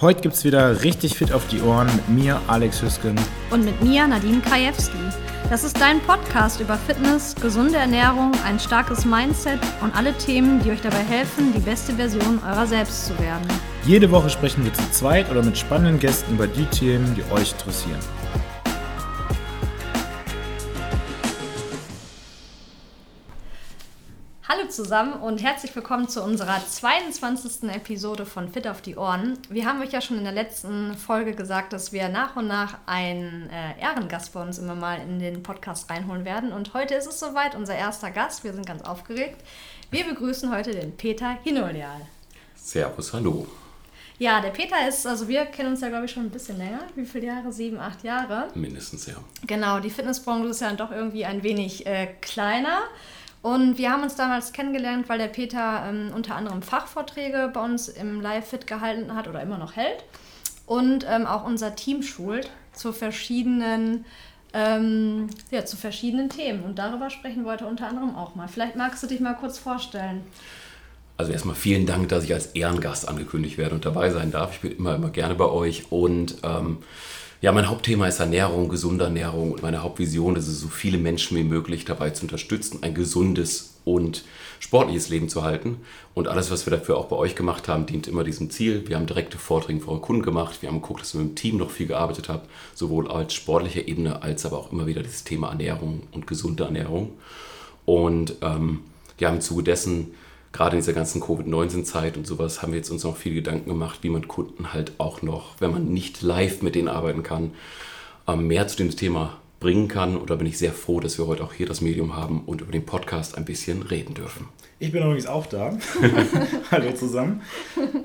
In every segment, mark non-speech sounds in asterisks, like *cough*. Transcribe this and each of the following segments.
Heute gibt es wieder richtig fit auf die Ohren mit mir, Alex Hüsken. Und mit mir, Nadine Krajewski. Das ist dein Podcast über Fitness, gesunde Ernährung, ein starkes Mindset und alle Themen, die euch dabei helfen, die beste Version eurer selbst zu werden. Jede Woche sprechen wir zu zweit oder mit spannenden Gästen über die Themen, die euch interessieren. Hallo zusammen und herzlich willkommen zu unserer 22. Episode von Fit auf die Ohren. Wir haben euch ja schon in der letzten Folge gesagt, dass wir nach und nach einen äh, Ehrengast bei uns immer mal in den Podcast reinholen werden. Und heute ist es soweit, unser erster Gast. Wir sind ganz aufgeregt. Wir begrüßen heute den Peter Hinolial. Servus, hallo. Ja, der Peter ist, also wir kennen uns ja, glaube ich, schon ein bisschen länger. Wie viele Jahre? Sieben, acht Jahre? Mindestens, ja. Genau, die Fitnessbranche ist ja dann doch irgendwie ein wenig äh, kleiner. Und wir haben uns damals kennengelernt, weil der Peter ähm, unter anderem Fachvorträge bei uns im Live-Fit gehalten hat oder immer noch hält. Und ähm, auch unser Team schult zu verschiedenen, ähm, ja, zu verschiedenen Themen. Und darüber sprechen wir heute unter anderem auch mal. Vielleicht magst du dich mal kurz vorstellen. Also erstmal vielen Dank, dass ich als Ehrengast angekündigt werde und dabei sein darf. Ich bin immer, immer gerne bei euch. Und ähm, ja, mein Hauptthema ist Ernährung, gesunde Ernährung und meine Hauptvision ist es, so viele Menschen wie möglich dabei zu unterstützen, ein gesundes und sportliches Leben zu halten. Und alles, was wir dafür auch bei euch gemacht haben, dient immer diesem Ziel. Wir haben direkte Vorträge eure Kunden gemacht. Wir haben geguckt, dass wir mit dem Team noch viel gearbeitet haben, sowohl als sportlicher Ebene als aber auch immer wieder das Thema Ernährung und gesunde Ernährung. Und ähm, ja, im Zuge dessen gerade in dieser ganzen Covid-19-Zeit und sowas haben wir jetzt uns noch viel Gedanken gemacht, wie man Kunden halt auch noch, wenn man nicht live mit denen arbeiten kann, ähm, mehr zu dem Thema bringen kann. Und da bin ich sehr froh, dass wir heute auch hier das Medium haben und über den Podcast ein bisschen reden dürfen. Ich bin übrigens auch da. *laughs* Hallo zusammen.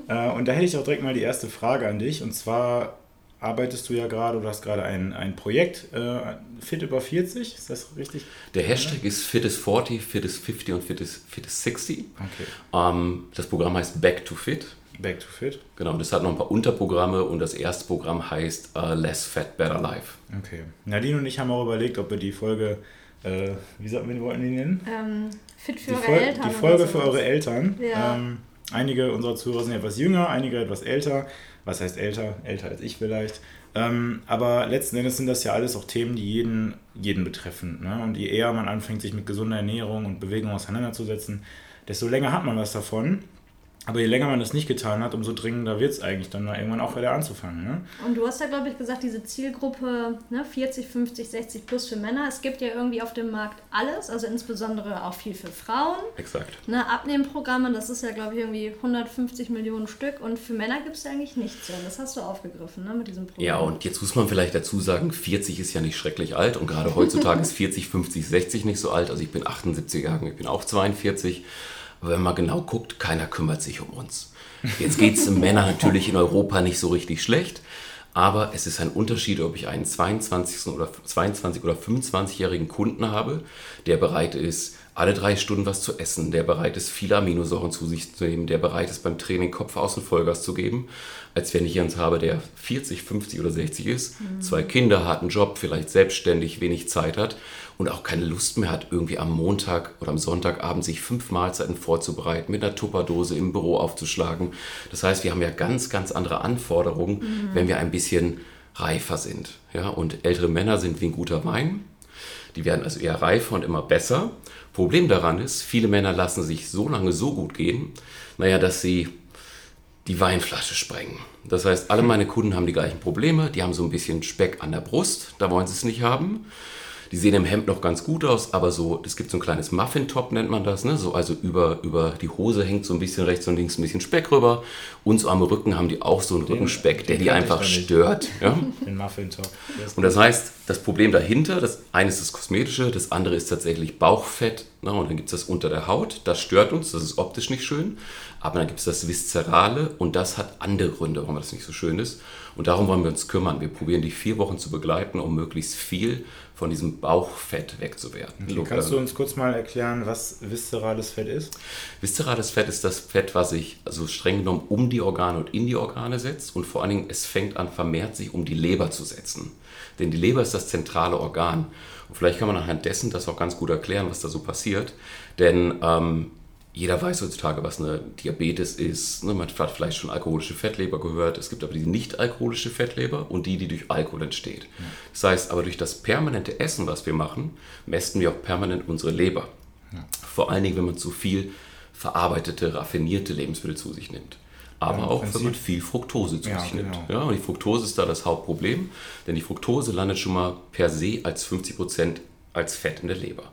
Äh, und da hätte ich auch direkt mal die erste Frage an dich. Und zwar arbeitest du ja gerade oder hast gerade ein, ein Projekt, äh, Fit über 40, ist das richtig? Der Hashtag ist Fit is 40, Fit is 50 und Fit is, Fit is 60. Okay. Ähm, das Programm heißt Back to Fit. Back to Fit. Genau, das hat noch ein paar Unterprogramme und das erste Programm heißt uh, Less Fat, Better Life. Okay. Nadine und ich haben auch überlegt, ob wir die Folge, äh, wie sollten wir wollten die nennen? Ähm, fit für die eure Eltern. Die Folge für eure Eltern. Ja. Ähm, einige unserer Zuhörer sind etwas jünger, einige etwas älter was heißt älter, älter als ich vielleicht. Ähm, aber letzten Endes sind das ja alles auch Themen, die jeden, jeden betreffen. Ne? Und je eher man anfängt, sich mit gesunder Ernährung und Bewegung auseinanderzusetzen, desto länger hat man was davon. Aber je länger man das nicht getan hat, umso dringender wird es eigentlich dann mal irgendwann auch wieder anzufangen. Ne? Und du hast ja, glaube ich, gesagt, diese Zielgruppe ne, 40, 50, 60 plus für Männer. Es gibt ja irgendwie auf dem Markt alles, also insbesondere auch viel für Frauen. Exakt. Ne, Abnehmprogramme, das ist ja, glaube ich, irgendwie 150 Millionen Stück. Und für Männer gibt es ja eigentlich nichts. Und das hast du aufgegriffen ne, mit diesem Programm. Ja, und jetzt muss man vielleicht dazu sagen, 40 ist ja nicht schrecklich alt. Und gerade heutzutage *laughs* ist 40, 50, 60 nicht so alt. Also ich bin 78 Jahre, ich bin auch 42. Aber wenn man genau guckt, keiner kümmert sich um uns. Jetzt geht es Männern natürlich in Europa nicht so richtig schlecht, aber es ist ein Unterschied, ob ich einen 22 oder 22 oder 25-jährigen Kunden habe, der bereit ist, alle drei Stunden was zu essen, der bereit ist, viele Aminosäuren zu sich zu nehmen, der bereit ist, beim Training Kopf aus und Vollgas zu geben, als wenn ich jemanden habe, der 40, 50 oder 60 ist, mhm. zwei Kinder, hat einen Job, vielleicht selbstständig, wenig Zeit hat und auch keine Lust mehr hat, irgendwie am Montag oder am Sonntagabend sich fünf Mahlzeiten vorzubereiten, mit einer Tupperdose im Büro aufzuschlagen. Das heißt, wir haben ja ganz, ganz andere Anforderungen, mhm. wenn wir ein bisschen reifer sind. Ja? Und ältere Männer sind wie ein guter Wein. Die werden also eher reifer und immer besser. Problem daran ist, viele Männer lassen sich so lange so gut gehen, naja, dass sie die Weinflasche sprengen. Das heißt, alle meine Kunden haben die gleichen Probleme. Die haben so ein bisschen Speck an der Brust, da wollen sie es nicht haben. Die sehen im Hemd noch ganz gut aus, aber so, es gibt so ein kleines Muffin-Top, nennt man das. Ne? So, also über, über die Hose hängt so ein bisschen rechts und links ein bisschen Speck rüber. Und so am Rücken haben die auch so einen den, Rückenspeck, der die einfach stört. Ja? *laughs* Den Muffin-Top. Und das heißt, das Problem dahinter, das eine ist das Kosmetische, das andere ist tatsächlich Bauchfett. Ne? Und dann gibt es das unter der Haut, das stört uns, das ist optisch nicht schön. Aber dann gibt es das Viszerale und das hat andere Gründe, warum das nicht so schön ist. Und darum wollen wir uns kümmern. Wir probieren die vier Wochen zu begleiten, um möglichst viel von diesem Bauchfett wegzuwerden. Okay, kannst du uns kurz mal erklären, was viszerales Fett ist? Viszerales Fett ist das Fett, was sich also streng genommen um die Organe und in die Organe setzt und vor allen Dingen es fängt an vermehrt sich um die Leber zu setzen. Denn die Leber ist das zentrale Organ. Und vielleicht kann man anhand dessen das auch ganz gut erklären, was da so passiert. Denn ähm, jeder weiß heutzutage, was eine Diabetes ist. Ne? Man hat vielleicht schon alkoholische Fettleber gehört. Es gibt aber die nicht-alkoholische Fettleber und die, die durch Alkohol entsteht. Das heißt, aber durch das permanente Essen, was wir machen, mästen wir auch permanent unsere Leber. Vor allen Dingen, wenn man zu viel verarbeitete, raffinierte Lebensmittel zu sich nimmt. Aber ja, auch, wenn man viel Fructose zu ja, sich nimmt. Genau. Ja, und die Fructose ist da das Hauptproblem, denn die Fructose landet schon mal per se als 50% als Fett in der Leber.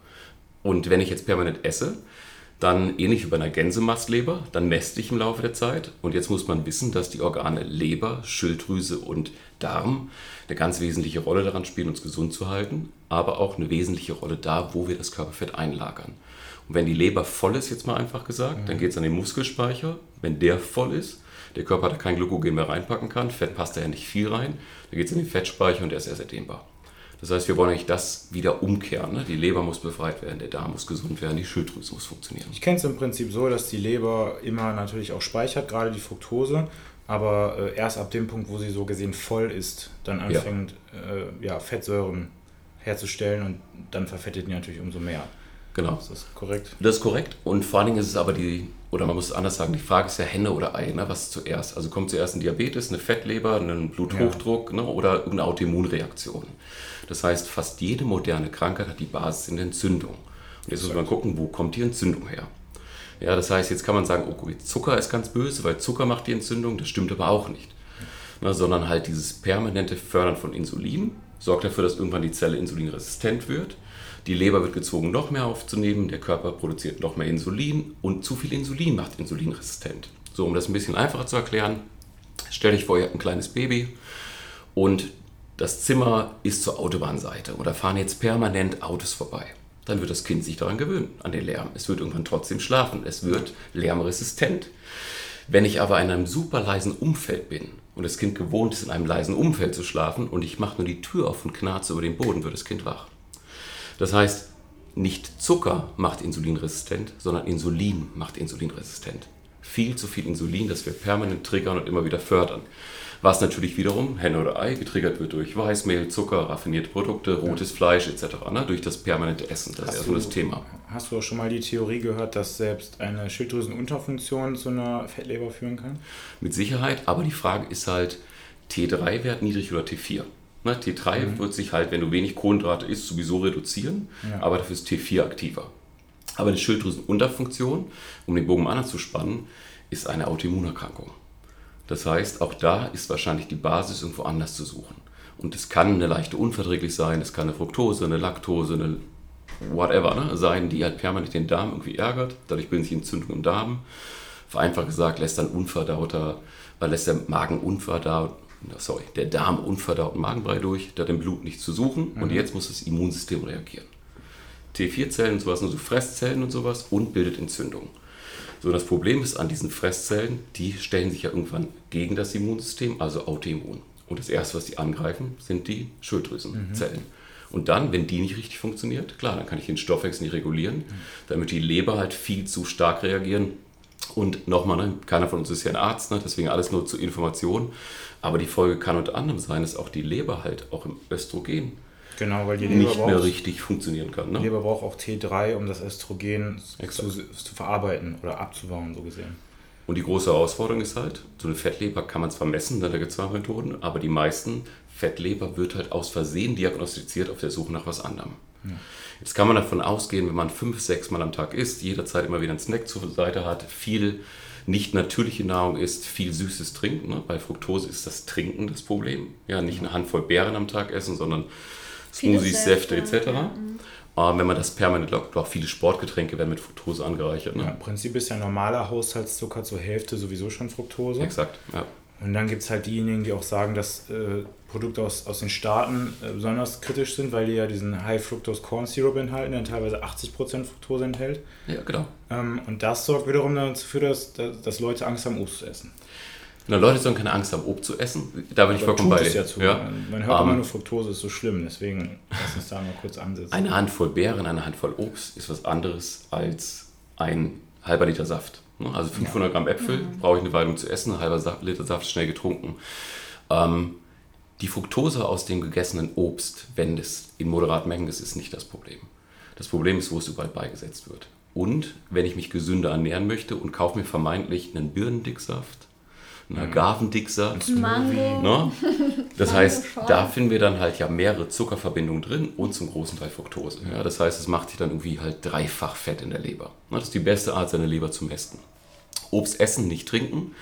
Und wenn ich jetzt permanent esse, dann ähnlich wie bei einer Gänsemastleber, dann mäste ich im Laufe der Zeit. Und jetzt muss man wissen, dass die Organe Leber, Schilddrüse und Darm eine ganz wesentliche Rolle daran spielen, uns gesund zu halten, aber auch eine wesentliche Rolle da, wo wir das Körperfett einlagern. Und wenn die Leber voll ist, jetzt mal einfach gesagt, mhm. dann geht es an den Muskelspeicher. Wenn der voll ist, der Körper da kein Glykogen mehr reinpacken kann, Fett passt da ja nicht viel rein, dann geht es in den Fettspeicher und der ist erst erdehnbar. Das heißt, wir wollen eigentlich das wieder umkehren. Ne? Die Leber muss befreit werden, der Darm muss gesund werden, die Schilddrüse muss funktionieren. Ich kenne es im Prinzip so, dass die Leber immer natürlich auch speichert, gerade die Fructose, aber äh, erst ab dem Punkt, wo sie so gesehen voll ist, dann anfängt, ja. Äh, ja, Fettsäuren herzustellen und dann verfettet die natürlich umso mehr. Genau. Ist das korrekt? Das ist korrekt. Und vor allen Dingen ist es aber die, oder man muss es anders sagen, die Frage ist ja Henne oder Ei, ne? was zuerst? Also kommt zuerst ein Diabetes, eine Fettleber, ein Bluthochdruck ja. ne? oder irgendeine Autoimmunreaktion. Das heißt, fast jede moderne Krankheit hat die Basis in der Entzündung. Und jetzt muss man gucken, wo kommt die Entzündung her? Ja, das heißt, jetzt kann man sagen, oh, Zucker ist ganz böse, weil Zucker macht die Entzündung. Das stimmt aber auch nicht. Na, sondern halt dieses permanente Fördern von Insulin sorgt dafür, dass irgendwann die Zelle insulinresistent wird. Die Leber wird gezwungen, noch mehr aufzunehmen. Der Körper produziert noch mehr Insulin und zu viel Insulin macht insulinresistent. So, um das ein bisschen einfacher zu erklären, stell dich vor, ihr habt ein kleines Baby und das Zimmer ist zur Autobahnseite oder fahren jetzt permanent Autos vorbei. Dann wird das Kind sich daran gewöhnen, an den Lärm. Es wird irgendwann trotzdem schlafen. Es wird lärmresistent. Wenn ich aber in einem super leisen Umfeld bin und das Kind gewohnt ist, in einem leisen Umfeld zu schlafen und ich mache nur die Tür auf und knarze über den Boden, wird das Kind wach. Das heißt, nicht Zucker macht insulinresistent, sondern Insulin macht insulinresistent. Viel zu viel Insulin, das wir permanent triggern und immer wieder fördern was natürlich wiederum, Henne oder Ei, getriggert wird durch Weißmehl, Zucker, raffinierte Produkte, rotes Fleisch etc., ne? durch das permanente Essen. Das hast ist erstmal das Thema. Hast du auch schon mal die Theorie gehört, dass selbst eine Schilddrüsenunterfunktion zu einer Fettleber führen kann? Mit Sicherheit, aber die Frage ist halt, T3-Wert niedrig oder T4? Ne, T3 mhm. wird sich halt, wenn du wenig Kohlenhydrate isst, sowieso reduzieren, ja. aber dafür ist T4 aktiver. Aber eine Schilddrüsenunterfunktion, um den Bogen anzuspannen, ist eine Autoimmunerkrankung. Das heißt, auch da ist wahrscheinlich die Basis irgendwo anders zu suchen. Und es kann eine leichte Unverträglichkeit sein, es kann eine Fructose, eine Laktose, eine whatever ne, sein, die halt permanent den Darm irgendwie ärgert. Dadurch bilden sich Entzündungen im Darm. Vereinfacht gesagt, lässt dann unverdauter, weil äh, lässt der Magen unverdaut, sorry, der Darm unverdauten Magenbrei durch, da hat im Blut nichts zu suchen mhm. und jetzt muss das Immunsystem reagieren. T4-Zellen und sowas, also Fresszellen und sowas und bildet Entzündungen. So, das Problem ist an diesen Fresszellen, die stellen sich ja irgendwann gegen das Immunsystem, also autoimmun. Und das erste, was die angreifen, sind die Schilddrüsenzellen. Mhm. Und dann, wenn die nicht richtig funktioniert, klar, dann kann ich den Stoffwechsel nicht regulieren, mhm. damit die Leber halt viel zu stark reagieren. Und nochmal, ne, keiner von uns ist ja ein Arzt, ne, deswegen alles nur zur Information. Aber die Folge kann unter anderem sein, dass auch die Leber halt auch im Östrogen Genau, weil die Leber nicht mehr richtig funktionieren kann. Ne? Die Leber braucht auch T3, um das Östrogen zu, zu, verarbeiten oder abzubauen, so gesehen. Und die große Herausforderung ist halt, so eine Fettleber kann man zwar messen, da gibt es zwei Methoden, aber die meisten Fettleber wird halt aus Versehen diagnostiziert auf der Suche nach was anderem. Ja. Jetzt kann man davon ausgehen, wenn man fünf, sechs Mal am Tag isst, jederzeit immer wieder einen Snack zur Seite hat, viel nicht natürliche Nahrung isst, viel Süßes trinken. Ne? Bei Fructose ist das Trinken das Problem. Ja, nicht eine Handvoll Beeren am Tag essen, sondern Smoothies, Säfte etc. Mhm. Ähm, wenn man das permanent lockt, auch viele Sportgetränke werden mit Fructose angereichert. Ne? Ja, Im Prinzip ist ja normaler Haushaltszucker zur Hälfte sowieso schon Fructose. Exakt, ja. Und dann gibt es halt diejenigen, die auch sagen, dass äh, Produkte aus, aus den Staaten äh, besonders kritisch sind, weil die ja diesen High Fructose Corn Syrup enthalten, der teilweise 80% Fructose enthält. Ja, genau. Ähm, und das sorgt wiederum dafür, dass, dass Leute Angst haben, Obst zu essen. Na, Leute sollen keine Angst haben, Obst zu essen. Da bin ich vollkommen bei dir. Ja. Ja. Man hört um, immer ähm, nur, Fructose ist so schlimm, deswegen lass uns da mal kurz ansetzen. Eine Handvoll Beeren, eine Handvoll Obst ist was anderes als ein halber Liter Saft. Ne? Also 500 ja. Gramm Äpfel mhm. brauche ich eine Weile um zu essen, ein halber Liter Saft schnell getrunken. Ähm, die Fructose aus dem gegessenen Obst, wenn das in moderaten Mengen ist, ist nicht das Problem. Das Problem ist, wo es überall beigesetzt wird. Und wenn ich mich gesünder ernähren möchte und kaufe mir vermeintlich einen Birnendicksaft, einen Agavendicksaft, Mango. Ne? Das heißt, da finden wir dann halt ja mehrere Zuckerverbindungen drin und zum großen Teil Fructose. Ja, das heißt, es macht sich dann irgendwie halt dreifach Fett in der Leber. Ne? Das ist die beste Art, seine Leber zu mästen. Obst essen, nicht trinken.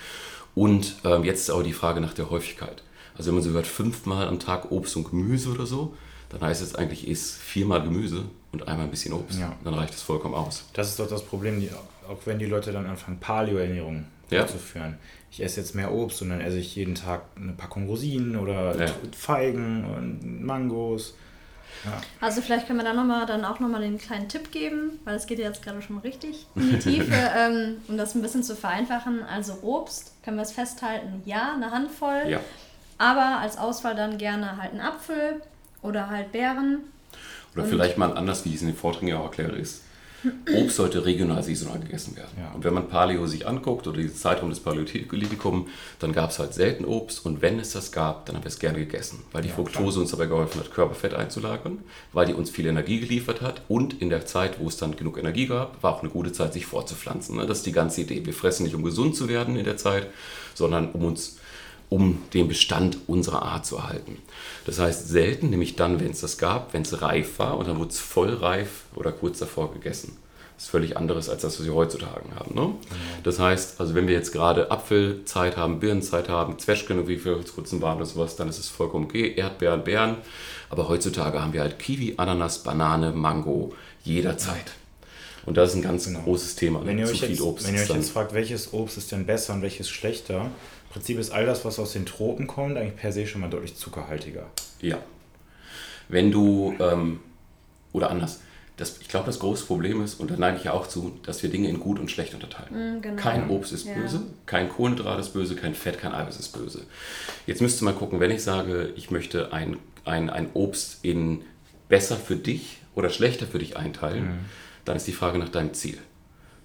Und ähm, jetzt ist aber die Frage nach der Häufigkeit. Also wenn man so hört, fünfmal am Tag Obst und Gemüse oder so, dann heißt es eigentlich, isst viermal Gemüse und einmal ein bisschen Obst. Ja. Dann reicht es vollkommen aus. Das ist doch das Problem, die, auch wenn die Leute dann anfangen, Paleo-Ernährung Ja. durchzuführen. Ich esse jetzt mehr Obst und dann esse ich jeden Tag eine Packung Rosinen oder Ja. Feigen und Mangos. Also vielleicht können wir da noch mal, dann auch nochmal den kleinen Tipp geben, weil es geht ja jetzt gerade schon richtig in die *laughs* Tiefe, ähm, um das ein bisschen zu vereinfachen. Also Obst, können wir es festhalten, ja, eine Handvoll, Ja. aber als Auswahl dann gerne halt einen Apfel oder halt Beeren. Oder vielleicht mal anders, wie es in den Vorträgen ja auch erkläre, ist, Obst sollte regional saisonal gegessen werden. Ja. Und wenn man Paleo sich anguckt oder diesen Zeitraum des Paläolithikum, dann gab es halt selten Obst und wenn es das gab, dann haben wir es gerne gegessen, weil die Ja, Fructose uns dabei geholfen hat, Körperfett einzulagern, weil die uns viel Energie geliefert hat und in der Zeit, wo es dann genug Energie gab, war auch eine gute Zeit, sich fortzupflanzen. ne? Das ist die ganze Idee. Wir fressen nicht, um gesund zu werden in der Zeit, sondern um uns um den Bestand unserer Art zu erhalten. Das heißt, selten, nämlich dann, wenn es das gab, wenn es reif war und dann wurde es voll reif oder kurz davor gegessen. Das ist völlig anderes als das, was wir heutzutage haben. Ne? Das heißt, also wenn wir jetzt gerade Apfelzeit haben, Birnenzeit haben, Zwetschgen, wie wir vor kurzem waren oder sowas, dann ist es vollkommen okay, Erdbeeren, Beeren. Aber heutzutage haben wir halt Kiwi, Ananas, Banane, Mango, jederzeit. Und das ist ein ganz großes Thema. Wenn ihr Zu euch, viel jetzt, Obst wenn ihr euch jetzt fragt, welches Obst ist denn besser und welches schlechter, im Prinzip ist all das, was aus den Tropen kommt, eigentlich per se schon mal deutlich zuckerhaltiger. Ja. Wenn du, ähm, oder anders, das, ich glaube, das große Problem ist, und da neige ich ja auch zu, dass wir Dinge in gut und schlecht unterteilen. Mm, genau. Kein Obst ist Ja. böse, kein Kohlenhydrat ist böse, kein Fett, kein Eiweiß ist böse. Jetzt müsst ihr mal gucken, wenn ich sage, ich möchte ein, ein, ein Obst in besser für dich oder schlechter für dich einteilen, dann ist die Frage nach deinem Ziel.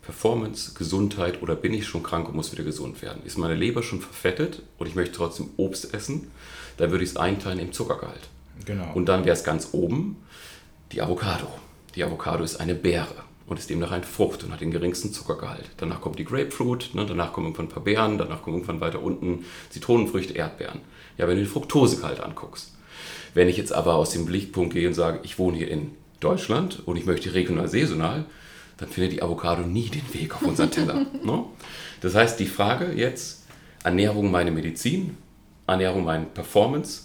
Performance, Gesundheit oder bin ich schon krank und muss wieder gesund werden? Ist meine Leber schon verfettet und ich möchte trotzdem Obst essen? Dann würde ich es einteilen im Zuckergehalt. Genau. Und dann wäre es ganz oben die Avocado. Die Avocado ist eine Beere und ist demnach eine Frucht und hat den geringsten Zuckergehalt. Danach kommt die Grapefruit, ne, danach kommen irgendwann ein paar Beeren, danach kommen irgendwann weiter unten Zitronenfrüchte, Erdbeeren. Ja, wenn du den Fructosegehalt anguckst. Wenn ich jetzt aber aus dem Blickpunkt gehe und sage, ich wohne hier in Deutschland und ich möchte regional saisonal, dann findet die Avocado nie den Weg auf unseren Teller. *laughs* ne? Das heißt, die Frage jetzt, Ernährung meine Medizin, Ernährung meine Performance,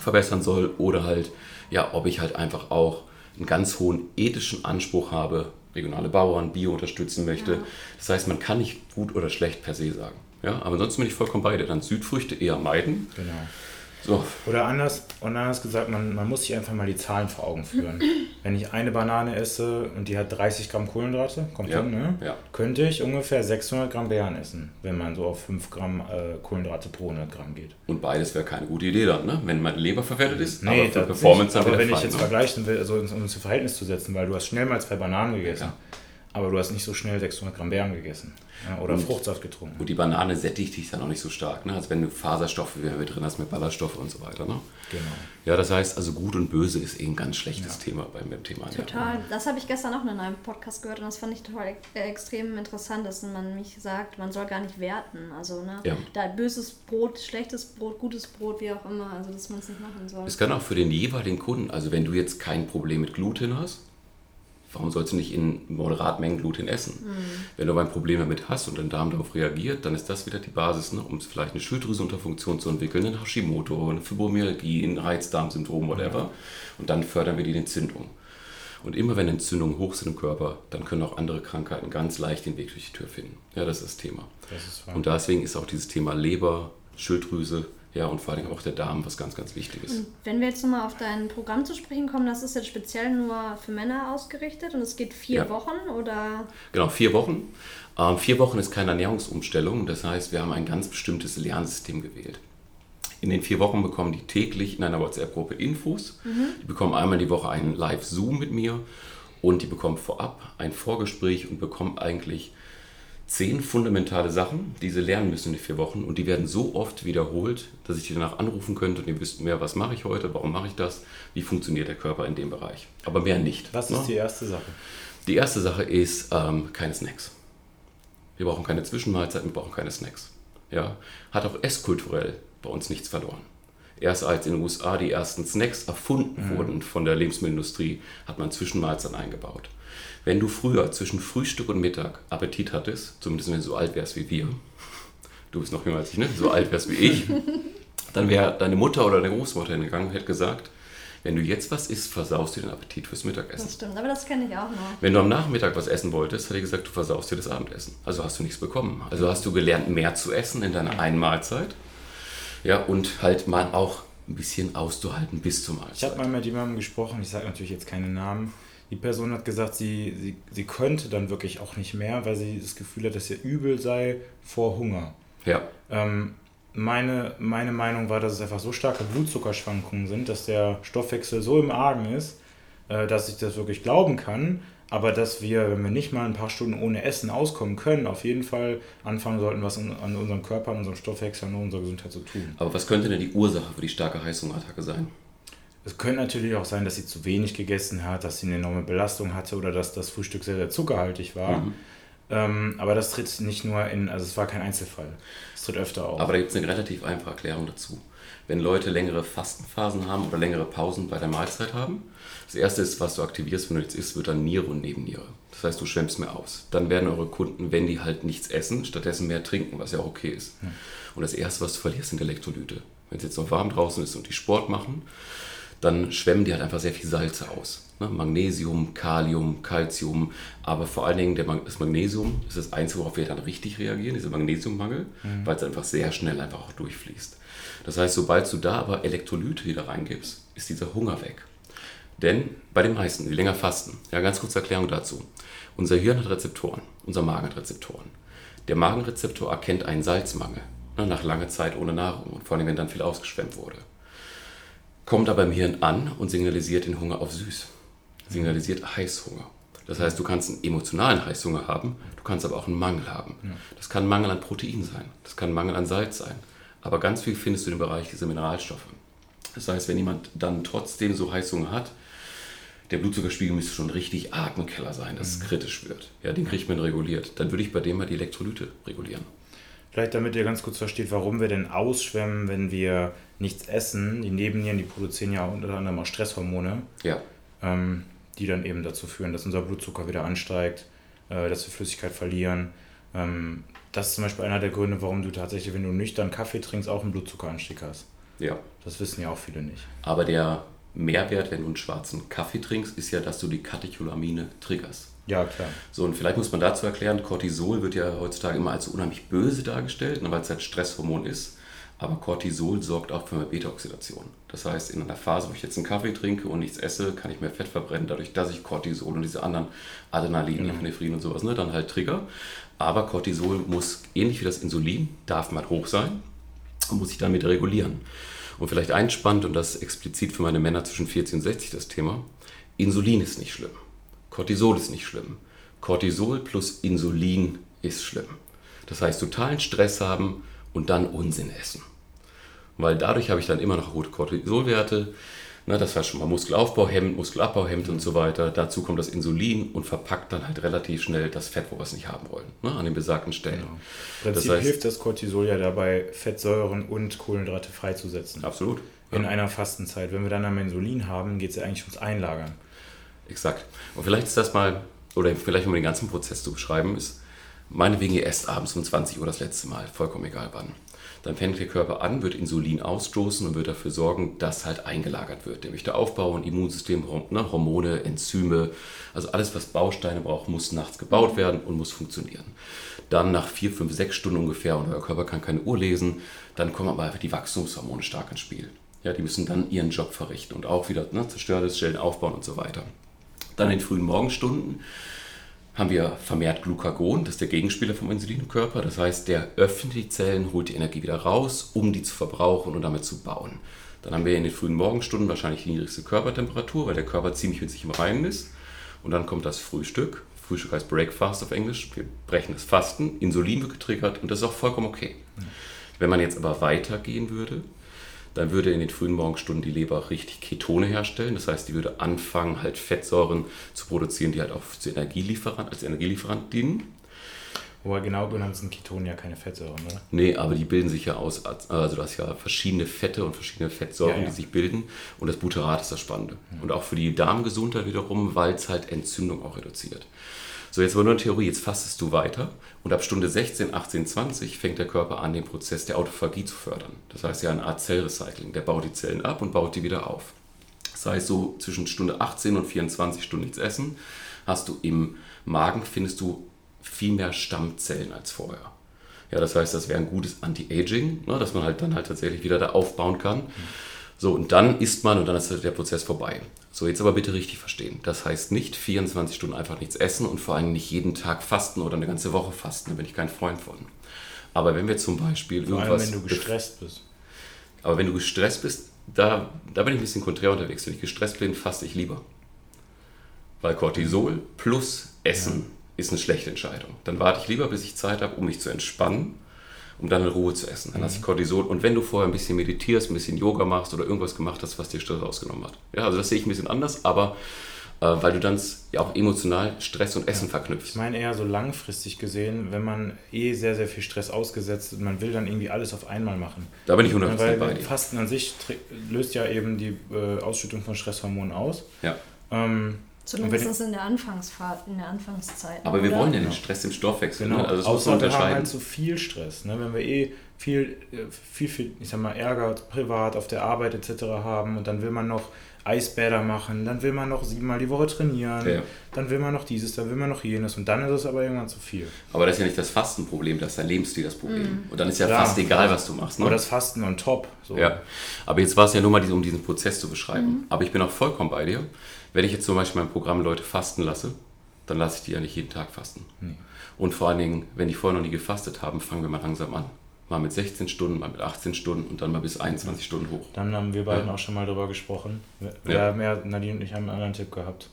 verbessern soll oder halt, ja, ob ich halt einfach auch einen ganz hohen ethischen Anspruch habe, regionale Bauern, Bio unterstützen möchte. Das heißt, man kann nicht gut oder schlecht per se sagen. Ja, aber ansonsten bin ich vollkommen beide. Dann Südfrüchte eher meiden. genau. So, Oder anders, und anders gesagt, man, man muss sich einfach mal die Zahlen vor Augen führen. *clears throat* Wenn ich eine Banane esse und die hat 30 Gramm Kohlenhydrate, kommt Ja, hin, ne? ja. könnte ich ungefähr 600 Gramm Beeren essen, wenn man so auf 5 Gramm äh, Kohlenhydrate pro 100 Gramm geht. und beides wäre keine gute Idee dann, ne? wenn meine Leber verfettet ist. Nee, aber für das Performance nicht. aber wenn ich jetzt ne? vergleichen will, also um es ins Verhältnis zu setzen, weil du hast schnell mal zwei Bananen gegessen, Ja. Aber du hast nicht so schnell 600 Gramm Beeren gegessen ja, oder Fruchtsaft getrunken. Und die Banane sättigt dich dann auch nicht so stark, ne? als wenn du Faserstoffe wieder mit drin hast, mit Ballaststoffe und so weiter. Ne? Genau. Ja, das heißt, also gut und böse ist eh ein ganz schlechtes Thema beim, beim Thema. Total. Das habe ich gestern auch in einem Podcast gehört und das fand ich total äh, extrem interessant, dass man mich sagt, man soll gar nicht werten. Also, ne? Ja. Da böses Brot, schlechtes Brot, gutes Brot, wie auch immer, also dass man es nicht machen soll. Es kann auch für den jeweiligen Kunden, also wenn du jetzt kein Problem mit Gluten hast, warum sollst du nicht in moderaten Mengen Gluten essen? Wenn du aber ein Problem damit hast und dein Darm darauf reagiert, dann ist das wieder die Basis, ne, um vielleicht eine Schilddrüsenunterfunktion zu entwickeln, ein Hashimoto, eine Fibromyalgie, ein Reizdarmsyndrom, whatever. Und dann fördern wir die Entzündung. Und immer wenn Entzündungen hoch sind im Körper, dann können auch andere Krankheiten ganz leicht den Weg durch die Tür finden. Ja, das ist das Thema. Das ist. Und deswegen ist auch dieses Thema Leber, Schilddrüse, ja, und vor allem auch der Darm was ganz, ganz wichtig ist. Wenn wir jetzt nochmal auf dein Programm zu sprechen kommen, das ist jetzt speziell nur für Männer ausgerichtet und es geht vier Ja. Wochen oder Genau, vier Wochen. Ähm, vier Wochen ist keine Ernährungsumstellung, das heißt, wir haben ein ganz bestimmtes Lernsystem gewählt. In den vier Wochen bekommen die täglich in einer WhatsApp-Gruppe Infos. Die bekommen einmal die Woche einen Live-Zoom mit mir und die bekommen vorab ein Vorgespräch und bekommen eigentlich zehn fundamentale Sachen, die sie lernen müssen in den vier Wochen und die werden so oft wiederholt, dass ich die danach anrufen könnte und ihr wisst mehr, was mache ich heute, warum mache ich das, wie funktioniert der Körper in dem Bereich. Aber mehr nicht. Was ne? ist die erste Sache? Die erste Sache ist ähm, keine Snacks. Wir brauchen keine Zwischenmahlzeiten, wir brauchen keine Snacks. Ja? Hat auch esskulturell bei uns nichts verloren. Erst als in den USA die ersten Snacks erfunden mhm. wurden von der Lebensmittelindustrie, hat man Zwischenmahlzeiten eingebaut. Wenn du früher zwischen Frühstück und Mittag Appetit hattest, zumindest wenn du so alt wärst wie wir, du bist noch jünger als ich, ne? so alt wärst wie ich, *laughs* dann wäre deine Mutter oder deine Großmutter hingegangen und hätte gesagt, wenn du jetzt was isst, versaust du den Appetit fürs Mittagessen. Das stimmt, aber das kenne ich auch noch. Wenn du am Nachmittag was essen wolltest, hat er gesagt, du versaust dir das Abendessen. Also hast du nichts bekommen. Also hast du gelernt, mehr zu essen in deiner einen Mahlzeit. Ja, und halt mal auch ein bisschen auszuhalten bis zum Mahlzeit. Ich habe mal mit jemandem gesprochen, ich sage natürlich jetzt keine Namen. Die Person hat gesagt, sie, sie, sie könnte dann wirklich auch nicht mehr, weil sie das Gefühl hat, dass ihr übel sei vor Hunger. Ja. Ähm, meine, meine Meinung war, dass es einfach so starke Blutzuckerschwankungen sind, dass der Stoffwechsel so im Argen ist, äh, dass ich das wirklich glauben kann. Aber dass wir, wenn wir nicht mal ein paar Stunden ohne Essen auskommen können, auf jeden Fall anfangen sollten, was an unserem Körper, an unserem Stoffwechsel, an unserer Gesundheit zu tun. Aber was könnte denn die Ursache für die starke Heißhungerattacke sein? Es könnte natürlich auch sein, dass sie zu wenig gegessen hat, dass sie eine enorme Belastung hatte oder dass das Frühstück sehr, sehr zuckerhaltig war. Mhm. Ähm, aber das tritt nicht nur in, also es war kein Einzelfall. Es tritt öfter auf. Aber da gibt es eine relativ einfache Erklärung dazu. Wenn Leute längere Fastenphasen haben oder längere Pausen bei der Mahlzeit haben, das erste ist, was du aktivierst, wenn du jetzt isst, wird dann Niere und Nebenniere. Das heißt, du schwemmst mehr aus. Dann werden eure Kunden, wenn die halt nichts essen, stattdessen mehr trinken, was ja auch okay ist. Ja. Und das erste, was du verlierst, sind Elektrolyte. Wenn es jetzt noch warm draußen ist und die Sport machen, dann schwemmen die halt einfach sehr viel Salze aus. Ne? Magnesium, Kalium, Calcium, aber vor allen Dingen der, das Magnesium ist das Einzige, worauf wir dann richtig reagieren, dieser Magnesiummangel, mhm. weil es einfach sehr schnell einfach auch durchfließt. Das heißt, sobald du da aber Elektrolyte wieder reingibst, ist dieser Hunger weg. Denn bei den meisten, die länger fasten, ja, ganz kurze Erklärung dazu. Unser Hirn hat Rezeptoren, unser Magen hat Rezeptoren. Der Magenrezeptor erkennt einen Salzmangel ne, nach langer Zeit ohne Nahrung und vor allem, wenn dann viel ausgeschwemmt wurde kommt aber im Hirn an und signalisiert den Hunger auf süß. Signalisiert Heißhunger. Das heißt, du kannst einen emotionalen Heißhunger haben, du kannst aber auch einen Mangel haben. Das kann Mangel an Protein sein, das kann Mangel an Salz sein. Aber ganz viel findest du im Bereich dieser Mineralstoffe. Das heißt, wenn jemand dann trotzdem so Heißhunger hat, der Blutzuckerspiegel müsste schon richtig arg im Keller sein, dass mhm. es kritisch wird. Ja, den kriegt man reguliert. Dann würde ich bei dem mal die Elektrolyte regulieren. Vielleicht damit ihr ganz kurz versteht, warum wir denn ausschwemmen, wenn wir nichts essen. Die Nebennieren, die produzieren ja unter anderem auch Stresshormone, ja. ähm, die dann eben dazu führen, dass unser Blutzucker wieder ansteigt, äh, dass wir Flüssigkeit verlieren. Ähm, das ist zum Beispiel einer der Gründe, warum du tatsächlich, wenn du nüchtern Kaffee trinkst, auch einen Blutzuckeranstieg hast. Ja. Das wissen ja auch viele nicht. Aber der Mehrwert, wenn du einen schwarzen Kaffee trinkst, ist ja, dass du die Katecholamine triggerst. Ja, klar. So, und vielleicht muss man dazu erklären, Cortisol wird ja heutzutage immer als unheimlich böse dargestellt, ne, weil es halt Stresshormon ist. Aber Cortisol sorgt auch für eine Beta-Oxidation. Das heißt, in einer Phase, wo ich jetzt einen Kaffee trinke und nichts esse, kann ich mehr Fett verbrennen, dadurch, dass ich Cortisol und diese anderen Adrenalin, mhm. Nephrin und sowas ne, dann halt trigger. Aber Cortisol muss, ähnlich wie das Insulin, darf mal hoch sein und muss sich damit regulieren. Und vielleicht einspannend, und das explizit für meine Männer zwischen 40 und 60 das Thema, Insulin ist nicht schlimm. Cortisol ist nicht schlimm. Cortisol plus Insulin ist schlimm. Das heißt, totalen Stress haben und dann Unsinn essen. Weil dadurch habe ich dann immer noch gute Cortisolwerte. Na, das heißt schon mal Muskelaufbau hemmt, Muskelabbau hemmt und so weiter. Dazu kommt das Insulin und verpackt dann halt relativ schnell das Fett, wo wir es nicht haben wollen, ne, an den besagten Stellen. Genau. Im Prinzip das heißt, hilft das Cortisol ja dabei, Fettsäuren und Kohlenhydrate freizusetzen. Absolut. In ja. einer Fastenzeit. Wenn wir dann am Insulin haben, geht es ja eigentlich ums Einlagern. Exakt. Und vielleicht ist das mal, oder vielleicht um den ganzen Prozess zu beschreiben, ist, meinetwegen ihr esst abends um 20 Uhr das letzte Mal, vollkommen egal wann. Dann fängt der Körper an, wird Insulin ausstoßen und wird dafür sorgen, dass halt eingelagert wird. Der möchte aufbauen, Immunsystem, ne, Hormone, Enzyme, also alles, was Bausteine braucht, muss nachts gebaut werden und muss funktionieren. Dann nach vier, fünf, sechs Stunden ungefähr, und euer Körper kann keine Uhr lesen, dann kommen aber einfach die Wachstumshormone stark ins Spiel. Ja, die müssen dann ihren Job verrichten und auch wieder ne, zerstörtes Stellen aufbauen und so weiter. Dann in den frühen Morgenstunden haben wir vermehrt Glucagon, das ist der Gegenspieler vom Insulin im Körper. Das heißt, der öffnet die Zellen, holt die Energie wieder raus, um die zu verbrauchen und damit zu bauen. Dann haben wir in den frühen Morgenstunden wahrscheinlich die niedrigste Körpertemperatur, weil der Körper ziemlich mit sich im Reinen ist. Und dann kommt das Frühstück. Frühstück heißt Breakfast auf Englisch. Wir brechen das Fasten, Insulin wird getriggert und das ist auch vollkommen okay. Wenn man jetzt aber weitergehen würde, dann würde in den frühen Morgenstunden die Leber richtig Ketone herstellen. Das heißt, die würde anfangen, halt Fettsäuren zu produzieren, die halt auch als Energielieferant, als Energielieferant dienen. Wobei genau genommen sind Ketonen ja keine Fettsäuren, oder? Nee, aber die bilden sich ja aus, also du hast ja verschiedene Fette und verschiedene Fettsäuren, ja, ja. die sich bilden. Und das Butyrat ist das Spannende. Mhm. Und auch für die Darmgesundheit wiederum, weil es halt Entzündung auch reduziert. So, jetzt war nur eine Theorie, jetzt fastest du weiter und ab Stunde 16, 18, 20 fängt der Körper an, den Prozess der Autophagie zu fördern. Das heißt ja eine Art Zellrecycling. Der baut die Zellen ab und baut die wieder auf. Das heißt, so zwischen Stunde 18 und 24 Stunden nichts essen, hast du im Magen, findest du viel mehr Stammzellen als vorher. Ja, das heißt, das wäre ein gutes Anti-Aging, ne, dass man halt dann halt tatsächlich wieder da aufbauen kann. So, und dann isst man und dann ist der Prozess vorbei. So, jetzt aber bitte richtig verstehen. Das heißt nicht 24 Stunden einfach nichts essen und vor allem nicht jeden Tag fasten oder eine ganze Woche fasten. Da bin ich kein Freund von. Aber wenn wir zum Beispiel vor irgendwas. Allem, wenn du gestresst bist. Aber wenn du gestresst bist, da, da bin ich ein bisschen konträr unterwegs. Wenn ich gestresst bin, faste ich lieber. Weil Cortisol plus Essen ja. ist eine schlechte Entscheidung. Dann warte ich lieber, bis ich Zeit habe, um mich zu entspannen um dann in Ruhe zu essen. Dann mhm. hast du Cortisol. Und wenn du vorher ein bisschen meditierst, ein bisschen Yoga machst oder irgendwas gemacht hast, was dir Stress rausgenommen hat. Ja, also das sehe ich ein bisschen anders, aber äh, weil du dann ja auch emotional Stress und Essen ja. verknüpfst. Ich meine eher so langfristig gesehen, wenn man eh sehr, sehr viel Stress ausgesetzt ist, man will dann irgendwie alles auf einmal machen. Da bin ich 100% weil bei dir. Fasten an sich löst ja eben die äh, Ausschüttung von Stresshormonen aus. Ja. Ähm, Zumindest in der Anfangsphase, in der Anfangszeit. Aber wir wollen ja den Stress im Stoffwechsel. Genau. Ne? Also das Außer wir haben halt zu so viel Stress. Ne? Wenn wir eh viel, äh, viel, viel, ich sag mal, Ärger privat auf der Arbeit etc. haben und dann will man noch Eisbäder machen, dann will man noch siebenmal die Woche trainieren, ja. dann will man noch dieses, dann will man noch jenes und dann ist es aber irgendwann zu viel. Aber das ist ja nicht das Fastenproblem, das ist dein Lebensstil das Problem. Mhm. Und dann ist ja, ja fast egal, was du machst. Ne? Aber das Fasten on top. So. Ja. Aber jetzt war es ja nur mal, um diesen Prozess zu beschreiben. Mhm. Aber ich bin auch vollkommen bei dir. Wenn ich jetzt zum Beispiel mein Programm Leute fasten lasse, dann lasse ich die ja nicht jeden Tag fasten. Nee. Und vor allen Dingen, wenn die vorher noch nie gefastet haben, fangen wir mal langsam an. Mal mit 16 Stunden, mal mit 18 Stunden und dann mal bis 21 Stunden hoch. Dann haben wir beiden ja. auch schon mal darüber gesprochen. Wir ja. mehr, Nadine und ich haben einen anderen Tipp gehabt,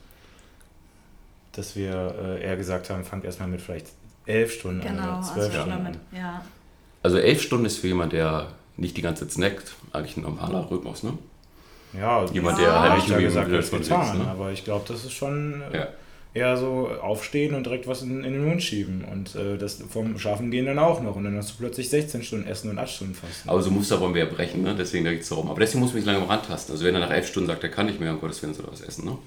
dass wir äh, eher gesagt haben, fangt erstmal mit vielleicht 11 Stunden genau, an oder 12 also Stunden an. Ja. Also 11 Stunden ist für jemanden, der nicht die ganze Zeit snackt, eigentlich ein normaler Rhythmus, ne? Ja, jemand, der halt nicht ja gesagt, als getan, ne? aber ich glaube, das ist schon äh, ja. eher so aufstehen und direkt was in, in den Mund schieben und äh, das vom Schaffen gehen dann auch noch und dann hast du plötzlich 16 Stunden Essen und 8 Stunden Fasten. Aber so Muster wollen wir ja brechen, ne? deswegen da geht es darum. Aber deswegen muss man sich lange rantasten. Also wenn er nach 11 Stunden sagt, er kann nicht mehr, um Gottes Willen soll er was essen. Ne?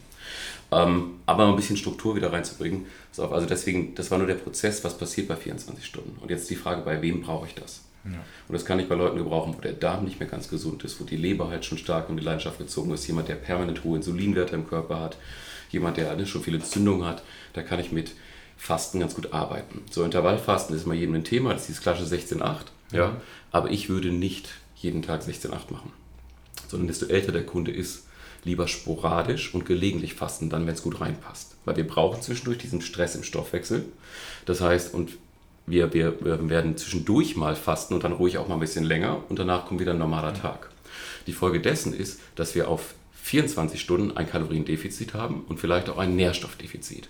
Ähm, aber ein bisschen Struktur wieder reinzubringen. Also deswegen, das war nur der Prozess, was passiert bei 24 Stunden. Und jetzt die Frage, bei wem brauche ich das? Ja. Und das kann ich bei Leuten gebrauchen, wo der Darm nicht mehr ganz gesund ist, wo die Leber halt schon stark in die Leidenschaft gezogen ist, jemand, der permanent hohe Insulinwerte im Körper hat, jemand, der ne, schon viele Entzündungen hat, da kann ich mit Fasten ganz gut arbeiten. So Intervallfasten ist mal jedem ein Thema, das ist dieses klassische 16-8, ja. Aber ich würde nicht jeden Tag 16-8 machen, sondern desto älter der Kunde ist, lieber sporadisch und gelegentlich fasten, dann, wenn es gut reinpasst. Weil wir brauchen zwischendurch diesen Stress im Stoffwechsel. Das heißt, und wir, wir, wir werden zwischendurch mal fasten und dann ruhig auch mal ein bisschen länger und danach kommt wieder ein normaler Tag. Die Folge dessen ist, dass wir auf 24 Stunden ein Kaloriendefizit haben und vielleicht auch ein Nährstoffdefizit.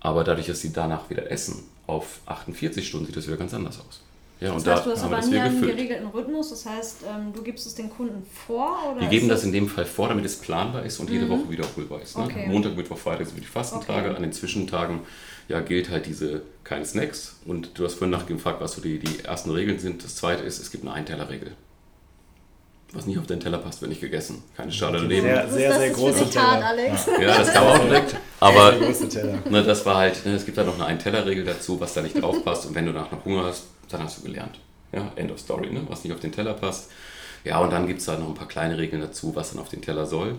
Aber dadurch, dass sie danach wieder essen, auf 48 Stunden sieht das wieder ganz anders aus. Ja, das heißt, du hast aber nie einen geregelten Rhythmus, das heißt, ähm, du gibst es den Kunden vor? Oder wir geben das in dem Fall vor, damit es planbar ist und mhm. jede Woche wiederholbar ist. Ne? Okay. Montag, Mittwoch, Freitag sind die Fastentage, okay. an den Zwischentagen ja, gilt halt diese keine Snacks. Und du hast vorhin nachgefragt, was so die, die ersten Regeln sind. Das zweite ist, es gibt eine Eintellerregel. Was nicht auf deinen Teller passt, wird nicht gegessen. Keine Schale daneben. Sehr, sehr, sehr große Teller. Alex. Ja, das kam auch direkt. Aber ne, das war halt, ne, es gibt da noch eine Eintellerregel dazu, was da nicht drauf passt. Und wenn du danach noch Hunger hast, dann hast du gelernt. Ja, End of Story, ne? was nicht auf den Teller passt. Ja, und dann gibt es da noch ein paar kleine Regeln dazu, was dann auf den Teller soll.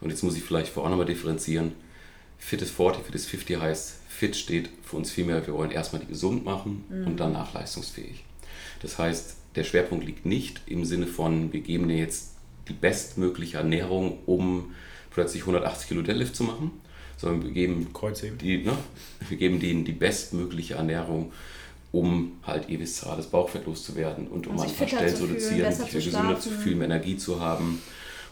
Und jetzt muss ich vielleicht vorher nochmal differenzieren. Fit is 40, Fit is 50 heißt, Fit steht für uns vielmehr, wir wollen erstmal die gesund machen mhm. und danach leistungsfähig. Das heißt, der Schwerpunkt liegt nicht im Sinne von, wir geben dir jetzt die bestmögliche Ernährung, um plötzlich 180 Kilo Deadlift zu machen, sondern wir geben, die, ne, wir geben denen die bestmögliche Ernährung, um halt ewig zentrales Bauchfett loszuwerden und um also ein paar Stellen zu reduzieren, sich gesünder zu fühlen, mehr Energie zu haben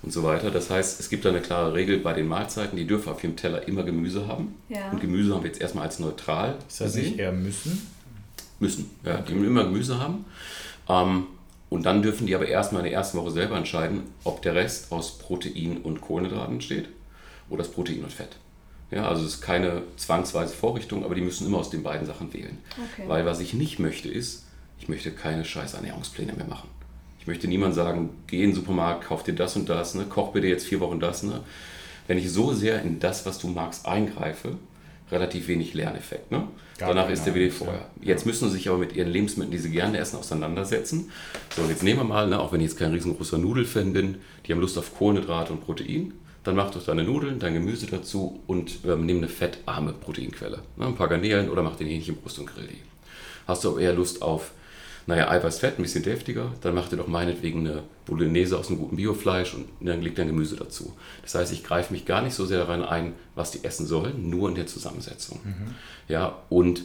und so weiter. Das heißt, es gibt da eine klare Regel bei den Mahlzeiten, die dürfen auf ihrem Teller immer Gemüse haben. Ja. Und Gemüse haben wir jetzt erstmal als neutral. Das heißt nicht eher müssen? Müssen, ja, die immer Gemüse haben. Ähm, Und dann dürfen die aber erstmal in der ersten Woche selber entscheiden, ob der Rest aus Protein und Kohlenhydraten entsteht oder aus Protein und Fett. Ja, also es ist keine zwangsweise Vorrichtung, aber die müssen immer aus den beiden Sachen wählen. Okay. Weil was ich nicht möchte ist, ich möchte keine scheiß Ernährungspläne mehr machen. Ich möchte niemand sagen, geh in den Supermarkt, kauf dir das und das, ne? koch bitte jetzt vier Wochen das. Ne? Wenn ich so sehr in das, was du magst, eingreife, relativ wenig Lerneffekt. Ne? Danach ist der wieder vorher. Jetzt müssen sie sich aber mit ihren Lebensmitteln, die sie gerne essen, auseinandersetzen. So, jetzt nehmen wir mal, ne, auch wenn ich jetzt kein riesengroßer Nudelfan bin, die haben Lust auf Kohlenhydrate und Protein. Dann mach doch deine Nudeln, dein Gemüse dazu und ähm, nimm eine fettarme Proteinquelle. Ne, ein paar Garnelen oder mach den Hähnchenbrust und grill die. Hast du aber eher Lust auf naja, Eiweißfett, ein bisschen deftiger, dann macht ihr doch meinetwegen eine Bolognese aus einem guten Biofleisch und dann legt ein Gemüse dazu. Das heißt, ich greife mich gar nicht so sehr daran ein, was die essen sollen, nur in der Zusammensetzung. Mhm. Ja, und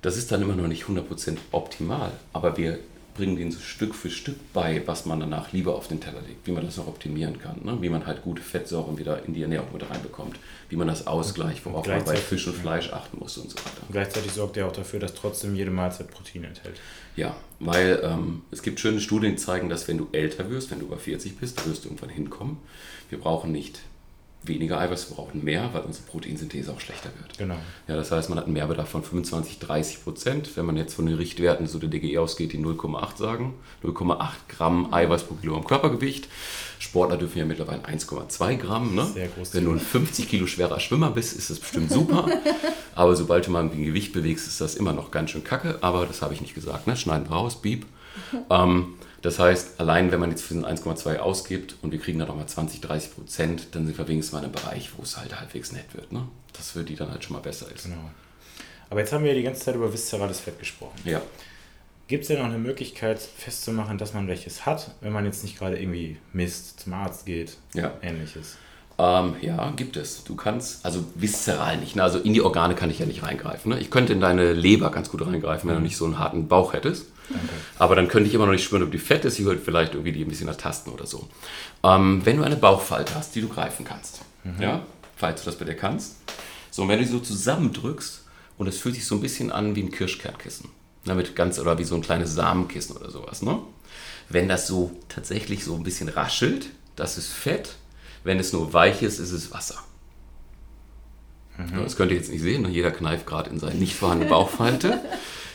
das ist dann immer noch nicht 100% optimal, aber wir bringen denen so Stück für Stück bei, was man danach lieber auf den Teller legt, wie man das noch optimieren kann, ne? wie man halt gute Fettsäuren wieder in die Ernährung mit reinbekommt, wie man das ausgleicht, worauf man bei Fisch und Fleisch achten muss und so weiter. Und gleichzeitig sorgt er auch dafür, dass trotzdem jede Mahlzeit Protein enthält. Ja, weil ähm, es gibt schöne Studien, die zeigen, dass wenn du älter wirst, wenn du über 40 bist, wirst du irgendwann hinkommen. Wir brauchen nicht weniger Eiweiß, wir brauchen mehr, weil unsere Proteinsynthese auch schlechter wird. Genau. Ja, das heißt, man hat einen Mehrbedarf von 25, 30 Prozent. Wenn man jetzt von den Richtwerten so der DGE ausgeht, die 0,8 sagen, 0,8 Gramm Eiweiß pro Kilogramm Körpergewicht. Sportler dürfen ja mittlerweile 1,2 Gramm. Ne? Sehr groß. Wenn du ein 50 Kilo schwerer Schwimmer bist, ist das bestimmt super. *laughs* aber sobald du mal ein Gewicht bewegst, ist das immer noch ganz schön kacke. Aber das habe ich nicht gesagt. Ne? Schneiden raus, beep. ähm, *laughs* das heißt, allein wenn man jetzt für den 1,2 ausgibt und wir kriegen da nochmal 20, 30 Prozent, dann sind wir wenigstens mal in einem Bereich, wo es halt halbwegs nett wird. Ne? Das für die dann halt schon mal besser ist. Genau. Aber jetzt haben wir ja die ganze Zeit über viszerales Fett gesprochen. Ja. Gibt es denn noch eine Möglichkeit festzumachen, dass man welches hat, wenn man jetzt nicht gerade irgendwie misst, zum Arzt geht, ja. ähnliches? Ähm, ja, gibt es. Du kannst, also viszeral nicht, ne? also in die Organe kann ich ja nicht reingreifen. Ne? Ich könnte in deine Leber ganz gut reingreifen, wenn du mhm. nicht so einen harten Bauch hättest. Aber dann könnte ich immer noch nicht spüren, ob die fett ist. Ich würde vielleicht irgendwie die ein bisschen ertasten oder so. Ähm, wenn du eine Bauchfalte hast, die du greifen kannst, mhm. ja, falls du das bei dir kannst. So, und wenn du die so zusammendrückst und es fühlt sich so ein bisschen an wie ein Kirschkernkissen. Damit ganz, oder wie so ein kleines Samenkissen oder sowas, ne? Wenn das so tatsächlich so ein bisschen raschelt, das ist Fett. Wenn es nur weich ist, ist es Wasser. Mhm. Das könnt ihr jetzt nicht sehen, ne? jeder kneift gerade in seine nicht vorhandene Bauchfalte. *laughs*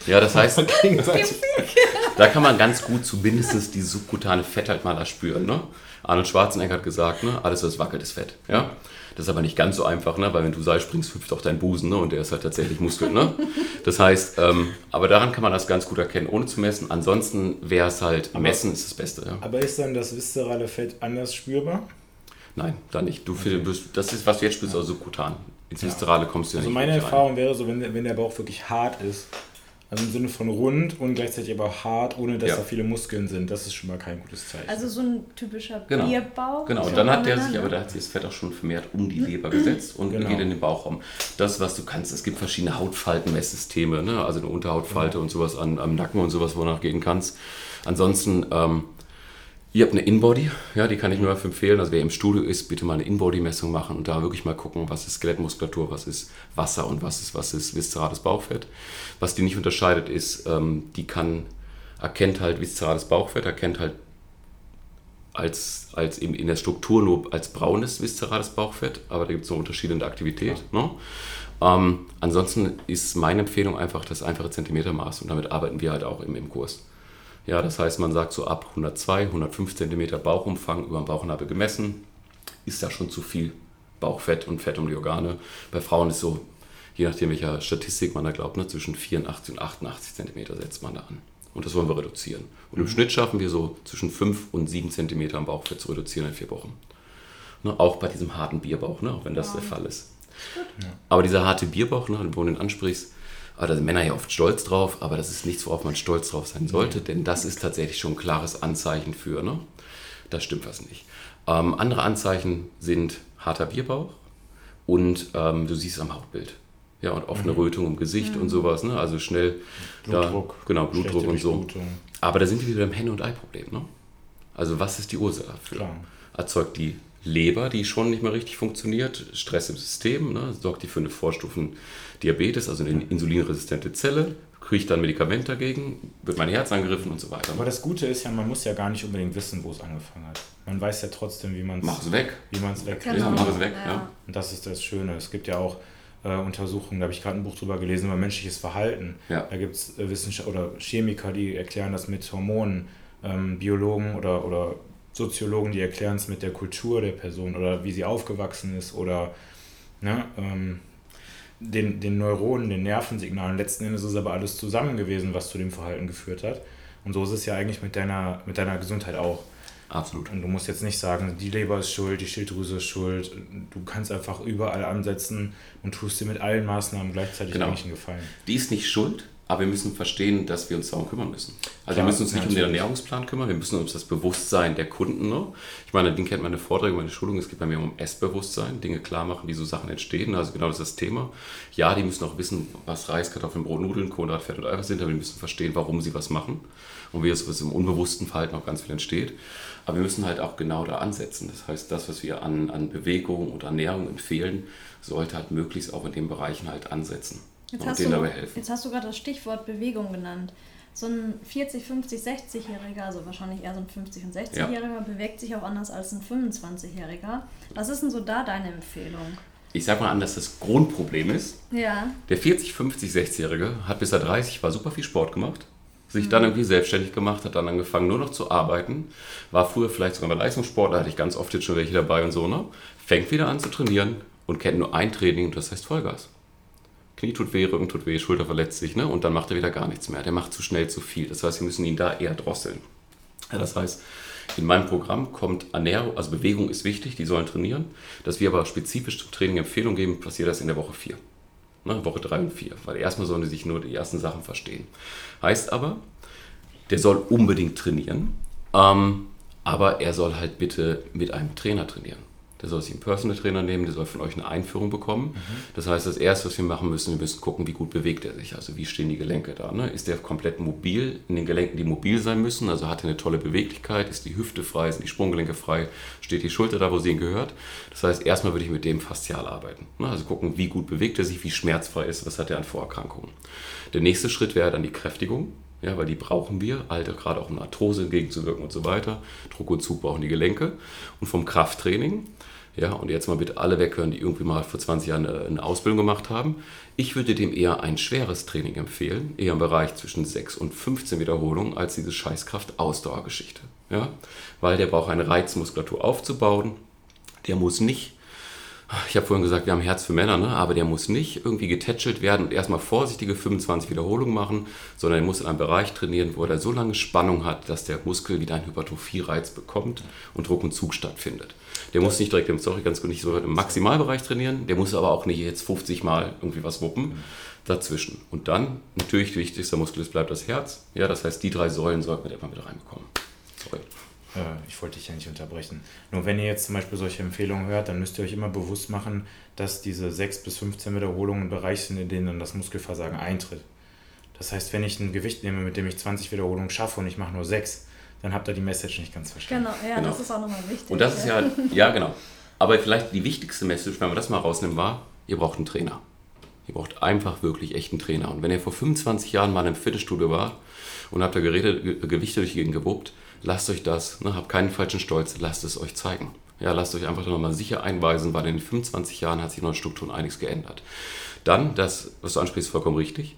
Ja, das heißt, *laughs* *laughs* da kann man ganz gut zumindest die subkutane Fettheit mal erspüren. Ne? Arnold Schwarzenegger hat gesagt, ne? alles was wackelt ist Fett. Ja? Das ist aber nicht ganz so einfach, ne? weil wenn du Seil springst, hüpft auch dein Busen ne? und der ist halt tatsächlich Muskel. Ne? *laughs* Das heißt, ähm, aber daran kann man das ganz gut erkennen, ohne zu messen. Ansonsten wäre es halt, aber, messen ist das Beste. Ja? Aber ist dann das viszerale Fett anders spürbar? Nein, da nicht. Du okay. bist, das ist, was du jetzt spürst, also subkutan. Ins Viszerale kommst du ja also nicht. Also meine Erfahrung rein. wäre so, wenn wenn der Bauch wirklich hart ist, also im Sinne von rund und gleichzeitig aber hart, ohne dass ja. da viele Muskeln sind. Das ist schon mal kein gutes Zeichen. Also so ein typischer genau. Bierbauch. Genau, und dann hat der sich, aber da hat sich das Fett auch schon vermehrt um die Leber gesetzt und genau. geht in den Bauchraum. Das, was du kannst, es gibt verschiedene Hautfaltenmesssysteme, ne? also eine Unterhautfalte genau. und sowas an, am Nacken und sowas, wo du nachgehen kannst. Ansonsten ähm, Ihr habt eine Inbody, ja, die kann ich nur empfehlen. Also wer im Studio ist, bitte mal eine Inbody-Messung machen und da wirklich mal gucken, was ist Skelettmuskulatur, was ist Wasser und was ist, was ist viszerales Bauchfett. Was die nicht unterscheidet, ist, ähm, die kann, erkennt halt viszerales Bauchfett, erkennt halt als, als eben in der Struktur nur als braunes viszerales Bauchfett, aber da gibt es noch Unterschiede in der Aktivität. Ja. Ne? Ähm, ansonsten ist meine Empfehlung einfach das einfache Zentimetermaß und damit arbeiten wir halt auch im, im Kurs. Ja, das heißt, man sagt so ab 102, 105 cm Bauchumfang über den Bauchnabel gemessen, ist da schon zu viel Bauchfett und Fett um die Organe. Bei Frauen ist so, je nachdem welcher Statistik man da glaubt, ne, zwischen 84 und 88 cm setzt man da an. Und das wollen wir reduzieren. Und im mhm. Schnitt schaffen wir so zwischen 5 und 7 cm am Bauchfett zu reduzieren in vier Wochen. Ne, auch bei diesem harten Bierbauch, ne, auch wenn das ja. der Fall ist. Aber dieser harte Bierbauch, ne, wo du ihn ansprichst, aber da sind Männer ja oft stolz drauf, aber das ist nichts, worauf man stolz drauf sein sollte, mhm. denn das ist tatsächlich schon ein klares Anzeichen für, ne? Da stimmt was nicht. Ähm, andere Anzeichen sind harter Bierbauch und ähm, du siehst es am Hautbild. Ja, und offene mhm. Rötung im Gesicht mhm. und sowas, ne? Also schnell Blutdruck. Da, genau, Blutdruck und so. Aber da sind wir wieder im Henne- und Ei-Problem, ne? Also was ist die Ursache dafür? Klar. Erzeugt die Leber, die schon nicht mehr richtig funktioniert, Stress im System, ne? sorgt die für eine Vorstufen Diabetes, also eine insulinresistente Zelle, kriege ich dann Medikament dagegen, wird mein Herz angegriffen und so weiter. Aber das Gute ist ja, man muss ja gar nicht unbedingt wissen, wo es angefangen hat. Man weiß ja trotzdem, wie man es Mach es weg. Wie man es wegkriegt. Genau. Ja, mach es weg. Ja. ja. Und das ist das Schöne. Es gibt ja auch äh, Untersuchungen, da habe ich gerade ein Buch drüber gelesen, über menschliches Verhalten. Ja. Da gibt es äh, Wissenschaftler oder Chemiker, die erklären das mit Hormonen, ähm, Biologen oder, oder Soziologen, die erklären es mit der Kultur der Person oder wie sie aufgewachsen ist oder ne, ähm, den, den Neuronen, den Nervensignalen. Letzten Endes ist aber alles zusammen gewesen, was zu dem Verhalten geführt hat. Und so ist es ja eigentlich mit deiner, mit deiner Gesundheit auch. Absolut. Und du musst jetzt nicht sagen, die Leber ist schuld, die Schilddrüse ist schuld. Du kannst einfach überall ansetzen und tust dir mit allen Maßnahmen gleichzeitig genau. eigentlich einen Gefallen. Die ist nicht schuld, aber wir müssen verstehen, dass wir uns darum kümmern müssen. Also Klar, wir müssen uns nicht um den Ernährungsplan kümmern, wir müssen uns das Bewusstsein der Kunden. Ne? Ich meine, den kennt meine Vorträge, meine Schulung, es geht bei mir um Essbewusstsein, Dinge klar machen, wie so Sachen entstehen. Also genau das ist das Thema. Ja, die müssen auch wissen, was Reis, Kartoffeln, Brot, Nudeln, Kohlenhydrat, Fett und Eiweiß sind, aber die müssen verstehen, warum sie was machen und wie es im unbewussten Verhalten auch ganz viel entsteht. Aber wir müssen halt auch genau da ansetzen. Das heißt, das, was wir an, an Bewegung und Ernährung empfehlen, sollte halt möglichst auch in den Bereichen halt ansetzen. Jetzt hast, du, jetzt hast du gerade das Stichwort Bewegung genannt. So ein 40, 50, 60-Jähriger, also wahrscheinlich eher so ein 50- und 60-Jähriger, ja. bewegt sich auch anders als ein 25-Jähriger. Was ist denn so da deine Empfehlung? Ich sag mal an, dass das Grundproblem ist. Ja. Der 40, 50, 60-Jährige hat bis er 30 war super viel Sport gemacht, sich mhm. dann irgendwie selbstständig gemacht, hat dann angefangen nur noch zu arbeiten, war früher vielleicht sogar bei Leistungssport, da hatte ich ganz oft jetzt schon welche dabei und so, ne? Fängt wieder an zu trainieren und kennt nur ein Training und das heißt Vollgas. Knie tut weh, Rücken tut weh, Schulter verletzt sich, ne? und dann macht er wieder gar nichts mehr. Der macht zu schnell zu viel. Das heißt, wir müssen ihn da eher drosseln. Ja, das heißt, in meinem Programm kommt Ernährung, also Bewegung ist wichtig, die sollen trainieren. Dass wir aber spezifisch zum Training Empfehlungen geben, passiert das in der Woche 4. Ne, Woche 3 und 4, weil erstmal sollen die sich nur die ersten Sachen verstehen. Heißt aber, der soll unbedingt trainieren, ähm, aber er soll halt bitte mit einem Trainer trainieren der soll sich einen Personal Trainer nehmen, der soll von euch eine Einführung bekommen. Mhm. Das heißt, das Erste, was wir machen müssen, wir müssen gucken, wie gut bewegt er sich, also wie stehen die Gelenke da. Ne? Ist der komplett mobil in den Gelenken, die mobil sein müssen, also hat er eine tolle Beweglichkeit, ist die Hüfte frei, sind die Sprunggelenke frei, steht die Schulter da, wo sie ihn gehört. Das heißt, erstmal würde ich mit dem faszial arbeiten. Ne? Also gucken, wie gut bewegt er sich, wie schmerzfrei ist, was hat er an Vorerkrankungen. Der nächste Schritt wäre dann die Kräftigung ja, weil die brauchen wir, Alter, gerade auch um Arthrose entgegenzuwirken und so weiter. Druck und Zug brauchen die Gelenke. Und vom Krafttraining ja, und jetzt mal bitte alle weghören, die irgendwie mal vor 20 Jahren eine Ausbildung gemacht haben. Ich würde dem eher ein schweres Training empfehlen, eher im Bereich zwischen 6 und 15 Wiederholungen, als diese Scheißkraft-Ausdauergeschichte. Ja? Weil der braucht eine Reizmuskulatur aufzubauen. Der muss nicht ich habe vorhin gesagt, wir haben Herz für Männer, ne? aber der muss nicht irgendwie getätschelt werden und erstmal vorsichtige 25 Wiederholungen machen, sondern er muss in einem Bereich trainieren, wo er so lange Spannung hat, dass der Muskel wieder einen Hypertrophie-Reiz bekommt und Druck und Zug stattfindet. Der muss nicht direkt im, sorry, ganz gut, nicht so im Maximalbereich trainieren, der muss aber auch nicht jetzt 50 Mal irgendwie was wuppen dazwischen. Und dann, natürlich, wichtigster Muskel ist, bleibt das Herz. Ja, das heißt, die drei Säulen sollten wir immer mit reinbekommen. Äh, ich wollte dich ja nicht unterbrechen. Nur wenn ihr jetzt zum Beispiel solche Empfehlungen hört, dann müsst ihr euch immer bewusst machen, dass diese 6 bis 15 Wiederholungen ein Bereich sind, in denen dann das Muskelversagen eintritt. Das heißt, wenn ich ein Gewicht nehme, mit dem ich 20 Wiederholungen schaffe und ich mache nur 6, dann habt ihr die Message nicht ganz verstanden. Genau, ja, genau. das ist auch nochmal wichtig. Und das ja. ist ja, ja genau. Aber vielleicht die wichtigste Message, wenn wir das mal rausnehmen, war, ihr braucht einen Trainer. Ihr braucht einfach wirklich echt einen Trainer. Und wenn ihr vor 25 Jahren mal im Fitnessstudio war und habt da Geräte, Gewichte durch die Gegend gewuppt, lasst euch das, ne, habt keinen falschen Stolz, lasst es euch zeigen. Ja, lasst euch einfach nochmal sicher einweisen, weil in den 25 Jahren hat sich in der Struktur einiges geändert. Dann, das, was du ansprichst, ist vollkommen richtig.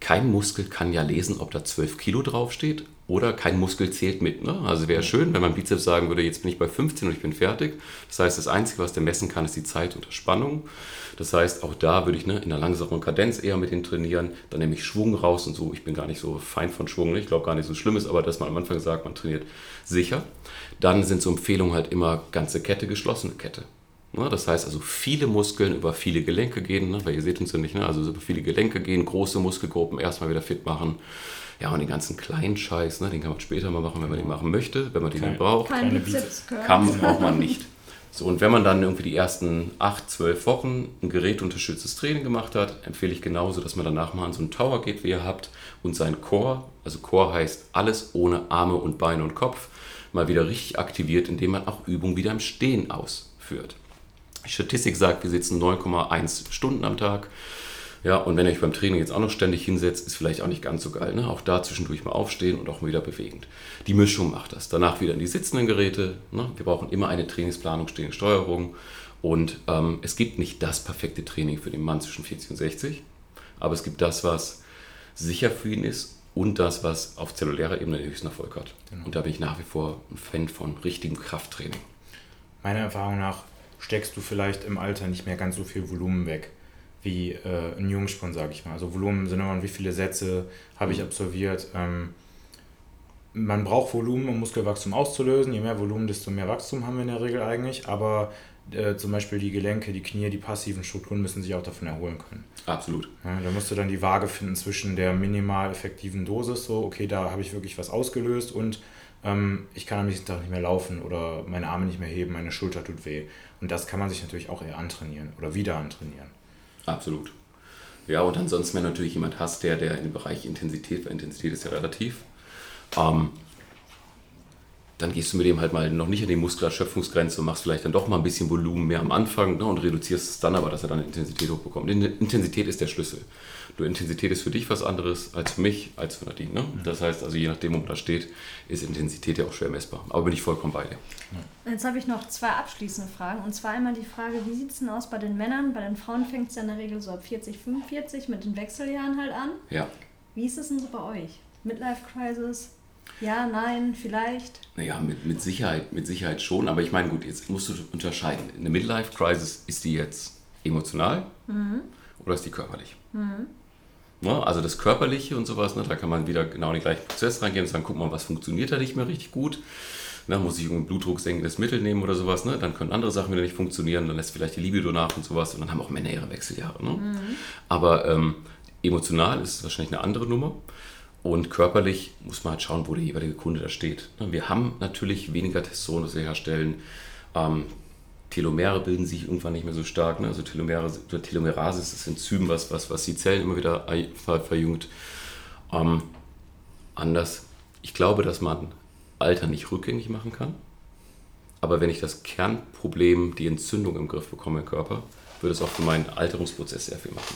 Kein Muskel kann ja lesen, ob da 12 Kilo draufsteht oder kein Muskel zählt mit. Ne? Also wäre schön, wenn mein Bizeps sagen würde, jetzt bin ich bei 15 und ich bin fertig. Das heißt, das Einzige, was der messen kann, ist die Zeit unter Spannung. Das heißt, auch da würde ich ne, in einer langsamen Kadenz eher mit ihm trainieren. Dann nehme ich Schwung raus und so. Ich bin gar nicht so fein von Schwung. Ne? Ich glaube gar nicht so schlimm ist, aber dass man am Anfang sagt, man trainiert sicher. Dann sind so Empfehlungen halt immer ganze Kette, geschlossene Kette. Ne? Das heißt also viele Muskeln über viele Gelenke gehen, ne? weil ihr seht uns ja nicht, ne? also über viele Gelenke gehen, große Muskelgruppen erstmal wieder fit machen. Ja, und den ganzen kleinen Scheiß, ne, den kann man später mal machen, wenn man den machen möchte, wenn man den Kein, braucht. Keine Bizeps kann, *laughs* braucht man nicht. So, und wenn man dann irgendwie die ersten 8, 12 Wochen ein gerätunterstütztes Training gemacht hat, empfehle ich genauso, dass man danach mal an so einen Tower geht, wie ihr habt, und sein Core, also Core heißt alles ohne Arme und Beine und Kopf, mal wieder richtig aktiviert, indem man auch Übungen wieder im Stehen ausführt. Die Statistik sagt, wir sitzen 9,1 Stunden am Tag. Ja, und wenn ihr euch beim Training jetzt auch noch ständig hinsetzt, ist vielleicht auch nicht ganz so geil. Ne? Auch da zwischendurch mal aufstehen und auch mal wieder bewegend. Die Mischung macht das. Danach wieder in die sitzenden Geräte. Ne? Wir brauchen immer eine Trainingsplanung, stehende Steuerung. Und ähm, es gibt nicht das perfekte Training für den Mann zwischen 40 und 60, aber es gibt das, was sicher für ihn ist und das, was auf zellulärer Ebene den höchsten Erfolg hat. Genau. Und da bin ich nach wie vor ein Fan von richtigem Krafttraining. Meiner Erfahrung nach steckst du vielleicht im Alter nicht mehr ganz so viel Volumen weg wie äh, ein Jungspund, sage ich mal. Also Volumen im Sinne von, wie viele Sätze habe ich mhm. absolviert. Ähm, man braucht Volumen, um Muskelwachstum auszulösen. Je mehr Volumen, desto mehr Wachstum haben wir in der Regel eigentlich. Aber äh, zum Beispiel die Gelenke, die Knie, die passiven Strukturen müssen sich auch davon erholen können. Absolut. Ja, da musst du dann die Waage finden zwischen der minimal effektiven Dosis, so, okay, da habe ich wirklich was ausgelöst und ähm, ich kann am nächsten Tag nicht mehr laufen oder meine Arme nicht mehr heben, meine Schulter tut weh. Und das kann man sich natürlich auch eher antrainieren oder wieder antrainieren. Absolut. Ja, und ansonsten, wenn du natürlich jemand hast, der, der im Bereich Intensität, weil Intensität ist ja relativ, ähm, dann gehst du mit dem halt mal noch nicht an die Muskelerschöpfungsgrenze und machst vielleicht dann doch mal ein bisschen Volumen mehr am Anfang ne, und reduzierst es dann aber, dass er dann Intensität hochbekommt. Intensität ist der Schlüssel. Du, Intensität ist für dich was anderes als für mich, als für Nadine. Ne? Das heißt also, je nachdem, wo man da steht, ist Intensität ja auch schwer messbar. Aber bin ich vollkommen bei dir. Jetzt habe ich noch zwei abschließende Fragen. Und zwar einmal die Frage, wie sieht es denn aus bei den Männern? Bei den Frauen fängt es ja in der Regel so ab 40, 45 mit den Wechseljahren halt an. Ja. Wie ist es denn so bei euch? Midlife Crisis? Ja, nein, vielleicht. Naja, mit, mit, Sicherheit, mit Sicherheit schon. Aber ich meine, gut, jetzt musst du unterscheiden. Eine Midlife Crisis, ist die jetzt emotional mhm. oder ist die körperlich? Mhm. Ja, also das Körperliche und sowas, ne, da kann man wieder genau in den gleichen Prozess reingehen und sagen, guck mal, was funktioniert da nicht mehr richtig gut. Ne, muss ich irgendein blutdrucksenkendes Mittel nehmen oder sowas, ne? dann können andere Sachen wieder nicht funktionieren, dann lässt vielleicht die Libido nach und sowas und dann haben auch Männer ihre Wechseljahre. Ne? Mhm. Aber ähm, emotional ist es wahrscheinlich eine andere Nummer. Und körperlich muss man halt schauen, wo der jeweilige Kunde da steht. Ne, wir haben natürlich weniger Testosteron, das wir herstellen. Ähm, Telomere bilden sich irgendwann nicht mehr so stark. Ne? Also Telomere, Telomerase ist das Enzym, was, was, was die Zellen immer wieder ver, verjüngt. Ähm, anders. Ich glaube, dass man Alter nicht rückgängig machen kann. Aber wenn ich das Kernproblem, die Entzündung im Griff bekomme im Körper, würde es auch für meinen Alterungsprozess sehr viel machen.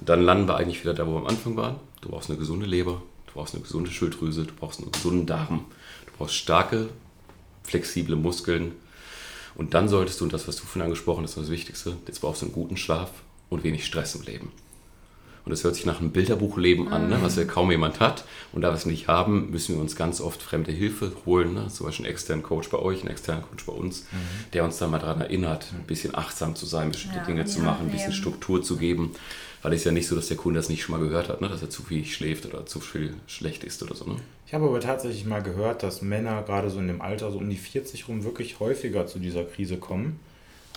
Dann landen wir eigentlich wieder da, wo wir am Anfang waren. Du brauchst eine gesunde Leber, du brauchst eine gesunde Schilddrüse, du brauchst einen gesunden Darm, du brauchst starke, flexible Muskeln. Und dann solltest du, und das, was du vorhin angesprochen hast, das Wichtigste, jetzt brauchst du einen guten Schlaf und wenig Stress im Leben. Und das hört sich nach einem Bilderbuchleben an, ne, was ja kaum jemand hat. Und da wir es nicht haben, müssen wir uns ganz oft fremde Hilfe holen. Ne? Zum Beispiel einen externen Coach bei euch, einen externen Coach bei uns, mhm. der uns dann mal daran erinnert, ein bisschen achtsam zu sein, bestimmte ja, Dinge zu machen, ein bisschen Struktur zu geben. Weil es ja nicht so, dass der Kunde das nicht schon mal gehört hat, ne? dass er zu viel schläft oder zu viel schlecht ist oder so. Ne? Ich habe aber tatsächlich mal gehört, dass Männer gerade so in dem Alter, so um die 40 rum, wirklich häufiger zu dieser Krise kommen.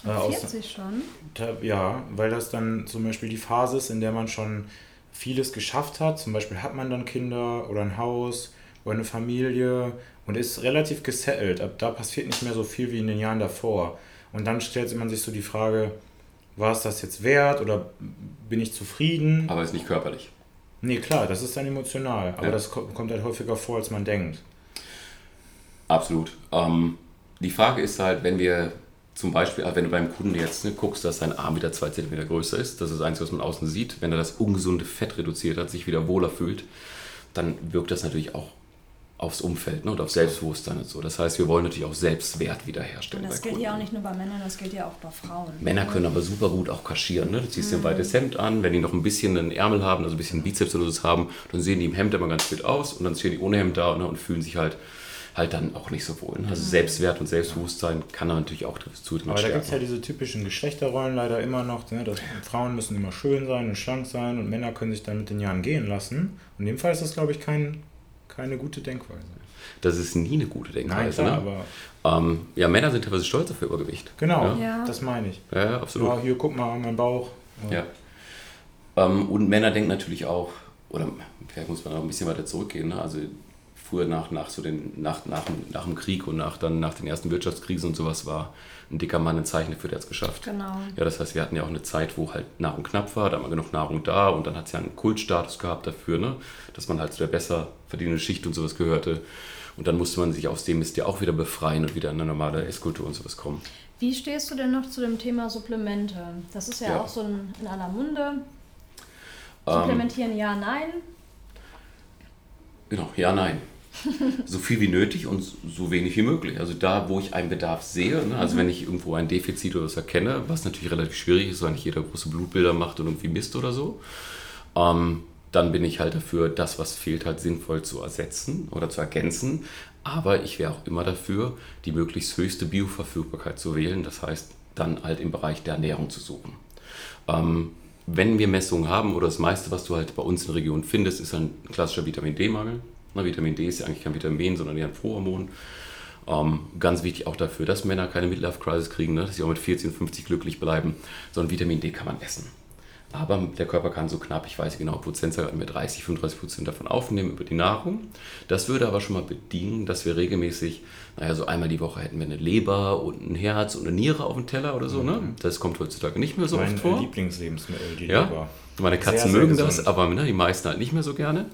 40 äh, schon? Ja, weil das dann zum Beispiel die Phase ist, in der man schon vieles geschafft hat. Zum Beispiel hat man dann Kinder oder ein Haus oder eine Familie und ist relativ gesettelt. Ab da passiert nicht mehr so viel wie in den Jahren davor. Und dann stellt man sich so die Frage, war es das jetzt wert oder bin ich zufrieden? Aber ist nicht körperlich. Nee, klar, das ist dann emotional. Aber ja. das kommt halt häufiger vor, als man denkt. Absolut. Ähm, die Frage ist halt, wenn wir zum Beispiel, wenn du beim Kunden jetzt ne, guckst, dass sein Arm wieder zwei Zentimeter größer ist, das ist das Einzige, was man außen sieht, wenn er das ungesunde Fett reduziert hat, sich wieder wohler fühlt, dann wirkt das natürlich auch aufs Umfeld ne, und auf Selbstbewusstsein und so. Das heißt, wir wollen natürlich auch Selbstwert wiederherstellen. Und das gilt Kunden. ja auch nicht nur bei Männern, das gilt ja auch bei Frauen. Männer können aber super gut auch kaschieren. Ne? Du ziehst mhm. dir ein weites Hemd an, wenn die noch ein bisschen einen Ärmel haben, also ein bisschen Bizeps oder so haben, dann sehen die im Hemd immer ganz fit aus und dann stehen die ohne Hemd da ne, und fühlen sich halt halt dann auch nicht so wohl. Ne? Also mhm. Selbstwert und Selbstbewusstsein kann da natürlich auch zu Aber da gibt es ja diese typischen Geschlechterrollen leider immer noch, ne? dass Frauen müssen immer schön sein und schlank sein und Männer können sich dann mit den Jahren gehen lassen. Und in dem Fall ist das, glaube ich, kein, keine gute Denkweise. Das ist nie eine gute Denkweise. Nein, klar, ne? aber ähm, ja, Männer sind teilweise stolz auf ihr Übergewicht. Genau, ja? das meine ich. Ja, absolut. Ja, hier, guck mal, mein Bauch. Ja. Ähm, und Männer denken natürlich auch, oder vielleicht muss man auch ein bisschen weiter zurückgehen, ne? also früher nach, nach, so den, nach, nach, nach dem Krieg und nach, dann nach den ersten Wirtschaftskrisen und sowas war ein dicker Mann ein Zeichen dafür, der hat es geschafft. Genau. Ja, das heißt, wir hatten ja auch eine Zeit, wo halt Nahrung knapp war, da war genug Nahrung da und dann hat es ja einen Kultstatus gehabt dafür, ne? dass man halt zu der besser verdienenden Schicht und sowas gehörte. Und dann musste man sich aus dem Mist ja auch wieder befreien und wieder in eine normale Esskultur und sowas kommen. Wie stehst du denn noch zu dem Thema Supplemente? Das ist ja, ja. auch so ein, in aller Munde. Supplementieren ähm, ja, nein? Genau, ja, nein. *laughs* so viel wie nötig und so wenig wie möglich. Also da, wo ich einen Bedarf sehe, ne? also mhm. wenn ich irgendwo ein Defizit oder was erkenne, was natürlich relativ schwierig ist, weil nicht jeder große Blutbilder macht und irgendwie misst oder so, ähm, dann bin ich halt dafür, das, was fehlt, halt sinnvoll zu ersetzen oder zu ergänzen. Aber ich wäre auch immer dafür, die möglichst höchste Bioverfügbarkeit zu wählen. Das heißt, dann halt im Bereich der Ernährung zu suchen. Ähm, wenn wir Messungen haben oder das meiste, was du halt bei uns in der Region findest, ist ein klassischer Vitamin D-Mangel. Na, Vitamin D ist ja eigentlich kein Vitamin, sondern eher ein Prohormon. Ähm, ganz wichtig auch dafür, dass Männer keine Midlife-Crisis kriegen, ne? dass sie auch mit 40 und 50 glücklich bleiben, sondern Vitamin D kann man essen. Aber der Körper kann so knapp, ich weiß genau, Prozentzahl mit 30, 35 Prozent davon aufnehmen über die Nahrung. Das würde aber schon mal bedienen, dass wir regelmäßig, naja, so einmal die Woche hätten wir eine Leber und ein Herz und eine Niere auf dem Teller oder so. Ne? Mhm. Das kommt heutzutage nicht mehr so mein oft vor. Mein Lieblingslebensmittel, die ja? Leber. Meine Katzen sehr, mögen sehr das, aber ne, die meisten halt nicht mehr so gerne.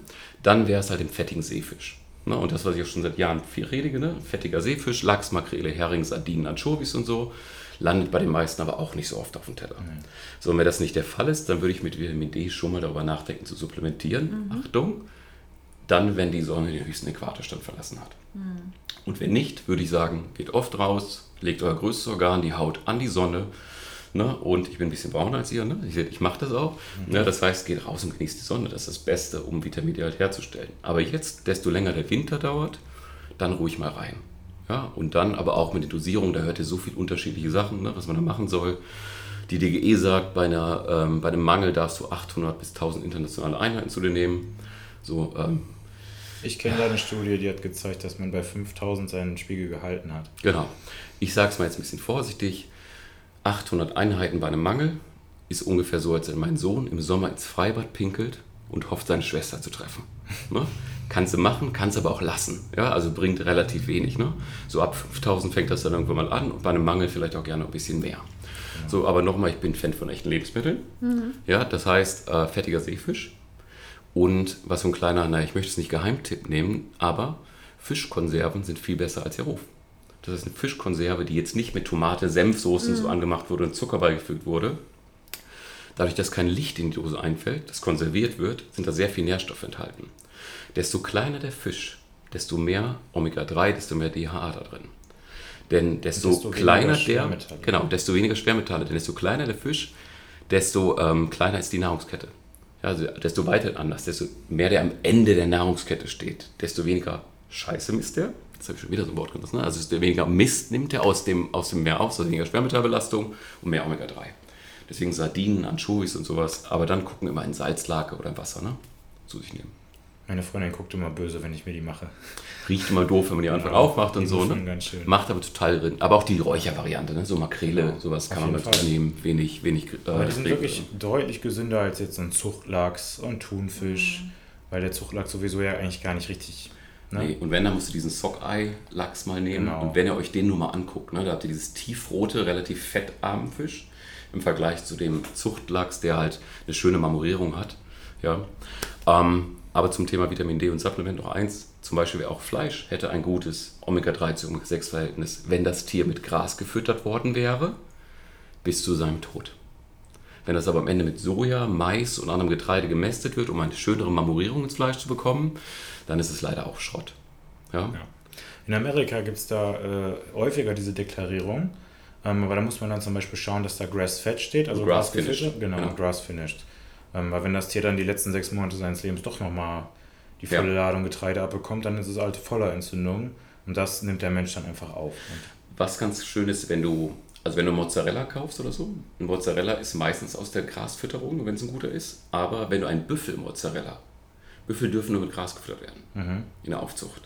Dann wäre es halt im fettigen Seefisch. Ne? Und das, was ich auch schon seit Jahren viel redige, ne? fettiger Seefisch, Lachs, Makrele, Hering, Sardinen, Anchovies und so landet bei den meisten aber auch nicht so oft auf dem Teller. Mhm. So, und wenn das nicht der Fall ist, dann würde ich mit Vitamin D schon mal darüber nachdenken zu supplementieren. Mhm. Achtung, dann, wenn die Sonne den höchsten Äquatorstand verlassen hat. Mhm. Und wenn nicht, würde ich sagen, geht oft raus, legt euer größtes Organ, die Haut, an die Sonne. Ne? Und ich bin ein bisschen brauner als ihr, ne? ich, ich mache das auch. Mhm. Ne? Das heißt, geht raus und genießt die Sonne. Das ist das Beste, um Vitamin D halt herzustellen. Aber jetzt, desto länger der Winter dauert, dann ruhig mal rein. Ja, und dann aber auch mit der Dosierung, da hört ihr so viele unterschiedliche Sachen, ne, was man da machen soll. Die DGE sagt, bei, einer, ähm, bei einem Mangel darfst du 800 bis 1000 internationale Einheiten zu dir nehmen. So, ähm, ich kenne da eine Studie, die hat gezeigt, dass man bei 5000 seinen Spiegel gehalten hat. Genau. Ich sage es mal jetzt ein bisschen vorsichtig. 800 Einheiten bei einem Mangel ist ungefähr so, als wenn mein Sohn im Sommer ins Freibad pinkelt und hofft, seine Schwester zu treffen. *laughs* Ne? Kannst du machen, kannst aber auch lassen. Ja, also bringt relativ wenig. Ne? So ab 5000 fängt das dann irgendwann mal an und bei einem Mangel vielleicht auch gerne ein bisschen mehr. Ja. So, aber nochmal, ich bin Fan von echten Lebensmitteln. Mhm. Ja, das heißt äh, fettiger Seefisch. Und was so ein kleiner, naja, ich möchte es nicht Geheimtipp nehmen, aber Fischkonserven sind viel besser als ihr Ruf. Das ist eine Fischkonserve, die jetzt nicht mit Tomate, Senfsoßen mhm. so angemacht wurde und Zucker beigefügt wurde. Dadurch, dass kein Licht in die Dose einfällt, das konserviert wird, sind da sehr viel Nährstoffe enthalten. Desto kleiner der Fisch, desto mehr Omega-3, desto mehr DHA da drin. Denn desto, desto kleiner der, genau, desto weniger Schwermetalle, denn desto kleiner der Fisch, desto ähm, kleiner ist die Nahrungskette. Also desto weiter anders, desto mehr der am Ende der Nahrungskette steht, desto weniger Scheiße misst der. Jetzt habe ich schon wieder so ein Wort genutzt. Ne? Also desto weniger Mist nimmt er aus dem, aus dem Meer auf, also weniger Schwermetallbelastung und mehr Omega-3. Deswegen Sardinen, Anchovies und sowas. Aber dann gucken immer in Salzlake oder in Wasser ne? zu sich nehmen. Meine Freundin guckt immer böse, wenn ich mir die mache. Riecht immer doof, wenn man die einfach genau, aufmacht und so. Ne? Ganz schön. Macht aber total drin. Aber auch die Räuchervariante, ne? so Makrele, ja, sowas kann man mit Fall. nehmen. Wenig, wenig. Äh, aber die sind wirklich deutlich gesünder als jetzt so ein Zuchtlachs und Thunfisch, mhm. weil der Zuchtlachs sowieso ja eigentlich gar nicht richtig. Ne? Nee, und wenn, dann musst du diesen Sockeye-Lachs mal nehmen. Genau. Und wenn ihr euch den nur mal anguckt, ne, da habt ihr dieses tiefrote, relativ fettarmen Fisch im Vergleich zu dem Zuchtlachs, der halt eine schöne Marmorierung hat. Ja. Ähm, aber zum Thema Vitamin D und Supplement noch eins. Zum Beispiel auch Fleisch hätte ein gutes Omega-3 zu Omega-6-Verhältnis, wenn das Tier mit Gras gefüttert worden wäre, bis zu seinem Tod. Wenn das aber am Ende mit Soja, Mais und anderem Getreide gemästet wird, um eine schönere Marmorierung ins Fleisch zu bekommen, dann ist es leider auch Schrott. Ja? ja. In Amerika gibt es da äh, häufiger diese Deklarierung, ähm, aber da muss man dann zum Beispiel schauen, dass da Grass-Fed steht, also Grass-Finished. Genau, genau. Grass-Finished. Ähm, weil wenn das Tier dann die letzten sechs Monate seines Lebens doch nochmal die volle ja. Ladung Getreide abbekommt, dann ist es halt voller Entzündung und das nimmt der Mensch dann einfach auf. Was ganz schön ist, wenn du, also wenn du Mozzarella kaufst oder so, ein Mozzarella ist meistens aus der Grasfütterung, wenn es ein guter ist, aber wenn du einen Büffel-Mozzarella, Büffel dürfen nur mit Gras gefüttert werden, mhm. in der Aufzucht.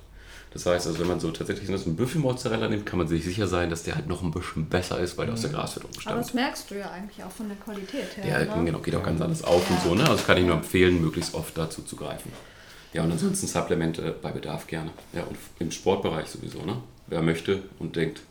Das heißt, also wenn man so tatsächlich so einen Büffelmozzarella nimmt, kann man sich sicher sein, dass der halt noch ein bisschen besser ist, weil der aus der mhm. Grasfütterung stammt. Aber das merkst du ja eigentlich auch von der Qualität her. Ja, ne? genau, geht auch ganz anders auf ja. und so. Ne? Also kann ich nur empfehlen, möglichst oft dazu zu greifen. Ja, und ansonsten Supplemente bei Bedarf gerne. Ja, und im Sportbereich sowieso, ne? Wer möchte und denkt,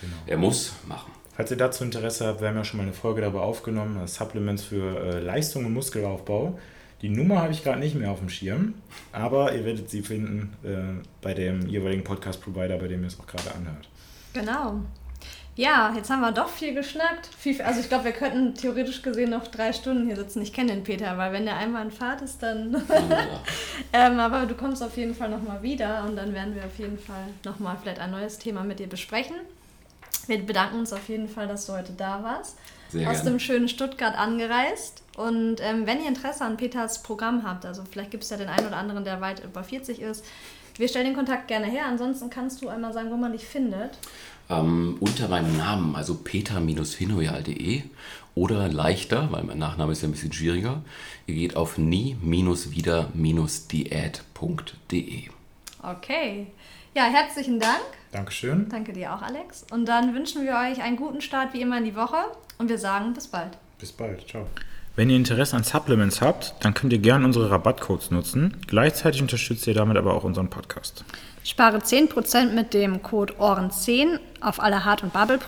genau. er muss, machen. Falls ihr dazu Interesse habt, wir haben ja schon mal eine Folge darüber aufgenommen, Supplements für äh, Leistung und Muskelaufbau. Die Nummer habe ich gerade nicht mehr auf dem Schirm, aber ihr werdet sie finden äh, bei dem jeweiligen Podcast-Provider, bei dem ihr es auch gerade anhört. Genau. Ja, jetzt haben wir doch viel geschnackt. also ich glaube, wir könnten theoretisch gesehen noch drei Stunden hier sitzen. Ich kenne den Peter, weil wenn der einmal in Fahrt ist, dann... Ja. *laughs* ähm, aber du kommst auf jeden Fall nochmal wieder und dann werden wir auf jeden Fall nochmal vielleicht ein neues Thema mit dir besprechen. Wir bedanken uns auf jeden Fall, dass du heute da warst. Sehr aus gerne. dem schönen Stuttgart angereist. Und ähm, wenn ihr Interesse an Peters Programm habt, also vielleicht gibt es ja den einen oder anderen, der weit über 40 ist, wir stellen den Kontakt gerne her. Ansonsten kannst du einmal sagen, wo man dich findet. Ähm, unter meinem Namen, also peter-hinoyal.de oder leichter, weil mein Nachname ist ja ein bisschen schwieriger, ihr geht auf nie-wieder-diät.de. Okay. Ja, herzlichen Dank. Dankeschön. Danke dir auch, Alex. Und dann wünschen wir euch einen guten Start wie immer in die Woche und wir sagen bis bald. Bis bald. Ciao. Wenn ihr Interesse an Supplements habt, dann könnt ihr gerne unsere Rabattcodes nutzen. Gleichzeitig unterstützt ihr damit aber auch unseren Podcast. Spare 10% mit dem Code Ohren10 auf alle Hart- und Bubble.